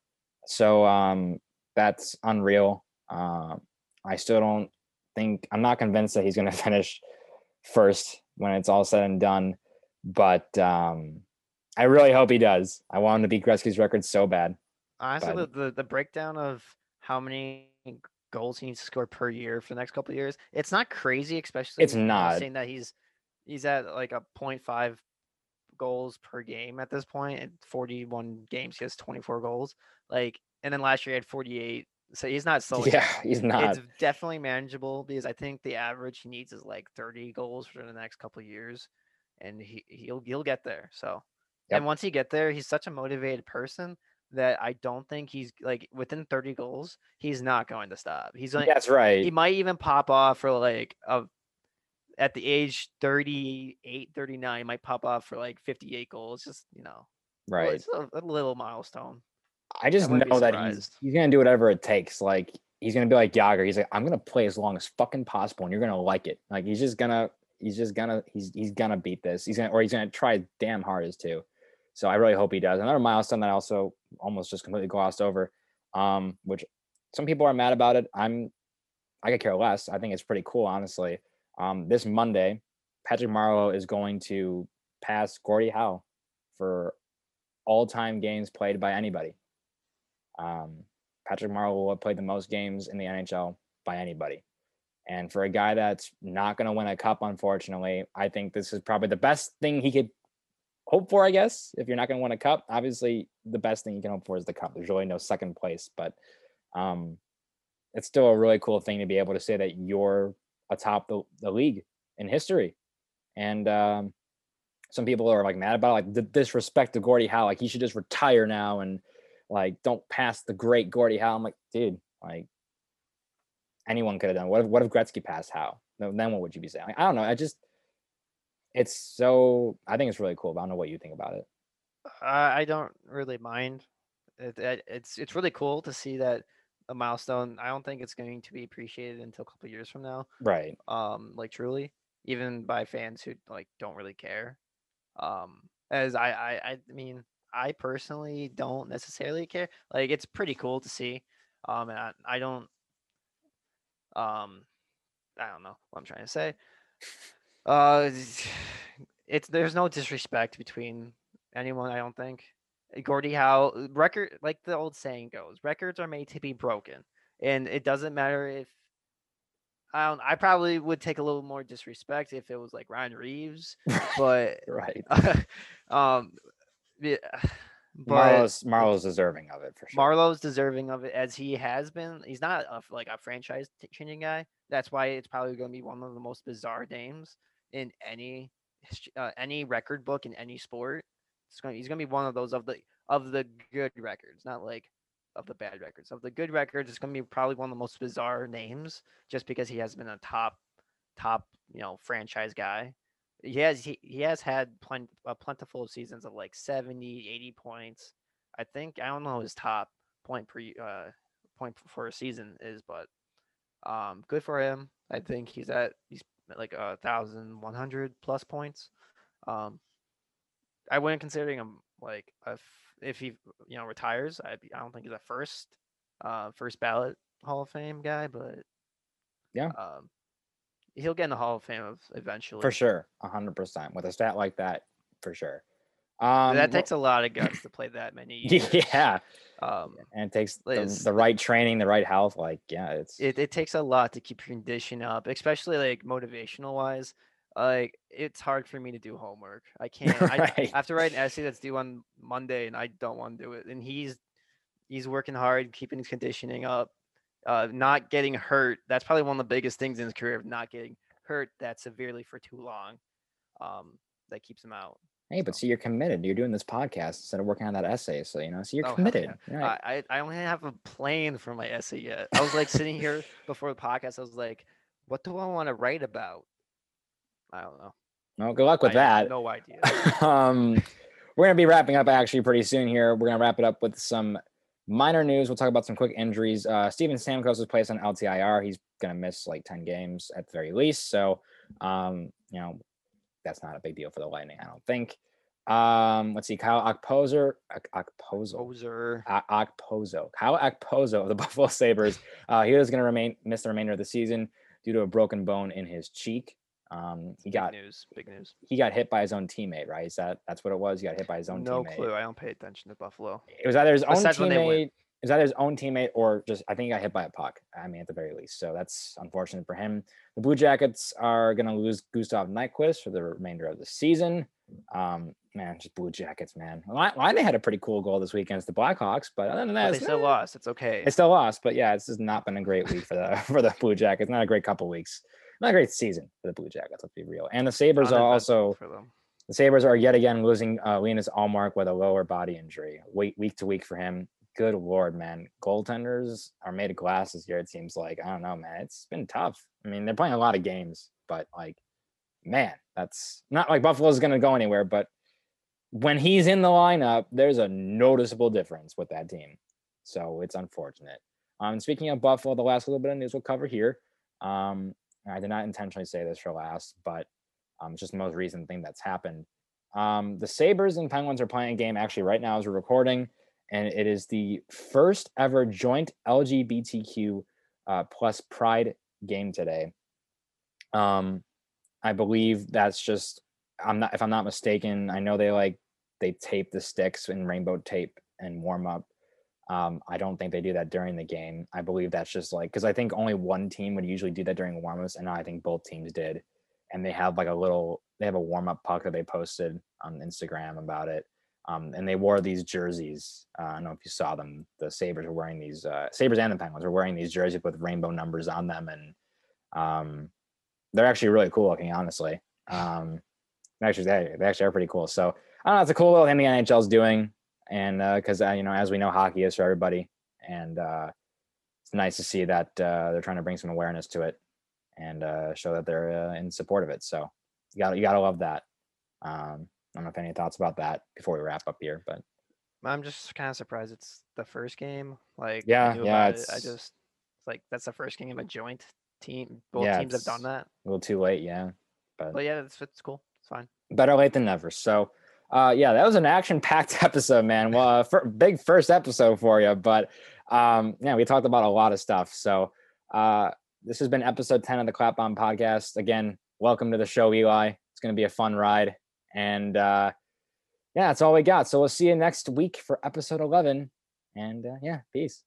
So um, that's unreal. Uh, I still don't think I'm not convinced that he's gonna finish first when it's all said and done, but um, I really hope he does. I want him to beat Gretzky's record so bad. Honestly, but... the, the the breakdown of how many goals he needs to score per year for the next couple of years. It's not crazy, especially it's not saying that he's he's at like a 0.5 goals per game at this point. In 41 games, he has 24 goals. Like, and then last year he had 48 So he's not so Yeah, he's not. it's definitely manageable because I think the average he needs is like 30 goals for the next couple of years, and he he'll he'll get there. So, Yep. and once he get there, he's such a motivated person that I don't think he's like within 30 goals, he's not going to stop. He's like That's right. he might even pop off for like a at the age 38, 39, he might pop off for like 58 goals. Just you know, right. It's a, a little milestone. I just wouldn't know that he's he's gonna do whatever it takes. Like he's gonna be like Jagr. He's like, I'm gonna play as long as fucking possible, and you're gonna like it. Like he's just gonna he's just gonna he's he's gonna beat this. He's gonna or he's gonna try damn hardest to. So I really hope he does. Another milestone that I also almost just completely glossed over, um, which some people are mad about it. I'm I could care less. I think it's pretty cool, honestly. Um, this Monday, Patrick Marleau is going to pass Gordie Howe for all-time games played by anybody. Um, Patrick have played the most games in the NHL by anybody. And for a guy that's not going to win a cup, unfortunately, I think this is probably the best thing he could hope for, I guess. If you're not going to win a cup, obviously the best thing you can hope for is the cup. There's really no second place, but um, it's still a really cool thing to be able to say that you're atop the, the league in history. And um, some people are like mad about like the disrespect to Gordie Howe, like he should just retire now and like don't pass the great Gordie Howe. I'm like, dude, like anyone could have done. What if what if Gretzky passed Howe? Then what would you be saying? Like, I don't know. I just it's so I think it's really cool. But I don't know what you think about it. I I don't really mind. It, it, it's it's really cool to see that a milestone. I don't think it's going to be appreciated until a couple years from now. Right. Um, like truly, even by fans who like don't really care. Um, as I I I mean, I personally don't necessarily care. Like it's pretty cool to see. Um, and I, I don't. Um, I don't know what I'm trying to say. Uh, it's there's no disrespect between anyone. I don't think. Gordie Howe record like the old saying goes, records are made to be broken, and it doesn't matter if. I don't. I probably would take a little more disrespect if it was like Ryan Reaves, but Right. um, yeah, but Marleau's Marleau's deserving of it for sure. Marleau's deserving of it as he has been. He's not a, like a franchise changing guy. That's why it's probably going to be one of the most bizarre names in any uh, any record book in any sport. It's going. He's going to be one of those of the of the good records, not like of the bad records. Of the good records, it's going to be probably one of the most bizarre names, just because he has been a top top you know franchise guy. He has he, he has had plen- uh, plentiful of seasons of like 70, 80 points. I think I don't know his top point per uh point for a season is, but um good for him. I think he's at he's at like a thousand one hundred plus points. Um I wouldn't consider him like if if he you know retires. I I don't think he's a first uh first ballot Hall of Fame guy, but Yeah. um he'll get in the Hall of Fame of eventually. for sure, hundred percent. With a stat like that, for sure. Um, that takes a lot of guts to play that many years. yeah, Um, and it takes the, the right training, the right health. Like, yeah, it's it, it takes a lot to keep your condition up, especially like motivational wise. Like it's hard for me to do homework. I can't. I, I have to write an essay that's due on Monday, and I don't want to do it. And he's he's working hard, keeping his conditioning up, uh, not getting hurt. That's probably one of the biggest things in his career of not getting hurt that severely for too long. Um, that keeps him out. hey, but so- see, you're committed. You're doing this podcast instead of working on that essay. So you know, so you're Oh, committed. yeah. Right. I, I only have a plan for my essay yet. I was like sitting here before the podcast. I was like, what do I want to write about? I don't know. well, good luck with I have that. No idea. um, we're gonna be wrapping up actually pretty soon here. We're gonna wrap it up with some minor news. We'll talk about some quick injuries. Uh, Steven Stamkos was placed on LTIR. He's gonna miss like ten games at the very least. So, um, you know, that's not a big deal for the Lightning, I don't think. Um, let's see, Kyle Okposer, Ok- Okposo, Okposo, Kyle Okposo of the Buffalo Sabres. Uh, he is gonna remain miss the remainder of the season due to a broken bone in his cheek. Um, he Big got news. Big news. he got hit by his own teammate, right? Is that that's what it was? He got hit by his own No teammate. clue. I don't pay attention to Buffalo. It was either his own Besides when they win. teammate. It was either his own teammate or just I think he got hit by a puck. I mean, at the very least. So that's unfortunate for him. The Blue Jackets are going to lose Gustav Nyquist for the remainder of the season. Um, man, just Blue Jackets, man. Why, they had a pretty cool goal this weekend against the Blackhawks, but other than that, But they still eh, lost. It's okay. They still lost, but yeah, it's just not been a great week for the for the Blue Jackets. Not a great couple weeks. Not a great season for the Blue Jackets. Let's be real. And the Sabres are also the Sabres are yet again losing uh, Linus Ullmark with a lower body injury. Week week to week for him. Good lord, man. Goaltenders are made of glass this year. It seems like I don't know, man. It's been tough. I mean, they're playing a lot of games, but like, man, that's not like Buffalo's going to go anywhere. But when he's in the lineup, there's a noticeable difference with that team. So it's unfortunate. Um, speaking of Buffalo, the last little bit of news we'll cover here. Um, I did not intentionally say this for last, but um, it's just the most recent thing that's happened. Um, the Sabres and Penguins are playing a game actually right now as we're recording, and it is the first ever joint LGBTQ uh, plus Pride game today. Um, I believe that's just I'm not if I'm not mistaken. I know they like they tape the sticks in rainbow tape and warm up. Um, I don't think they do that during the game. I believe that's just like because I think only one team would usually do that during warm-ups, and I think both teams did. And they have like a little they have a warm-up puck that they posted on Instagram about it. Um, and they wore these jerseys. Uh, I don't know if you saw them. The Sabres were wearing these uh, Sabres and the Penguins were wearing these jerseys with rainbow numbers on them, and um, they're actually really cool looking, honestly. Um, actually, they, they actually are pretty cool. So I don't know. It's a cool little thing the NHL's doing, and because uh, you know, as we know, hockey is for everybody, and uh, it's nice to see that uh, they're trying to bring some awareness to it and uh, show that they're uh, in support of it. So you got you got to love that. Um, I don't know if any thoughts about that before we wrap up here, but I'm just kind of surprised it's the first game. Like, Yeah, yeah, it. I it's- just like that's the first game of a joint team. Both Yeah, teams have done that. a little too late, yeah. But yeah, it's, it's cool. It's fine. better late than never. So, uh, yeah, that was an action-packed episode, man. Well, uh, fir- big first episode for you, but um, yeah, we talked about a lot of stuff. So, uh, this has been episode ten of the Clapbomb Podcast. Again, welcome to the show, Eli. It's going to be a fun ride, and uh, yeah, that's all we got. So we'll see you next week for episode eleven. And uh, yeah, peace.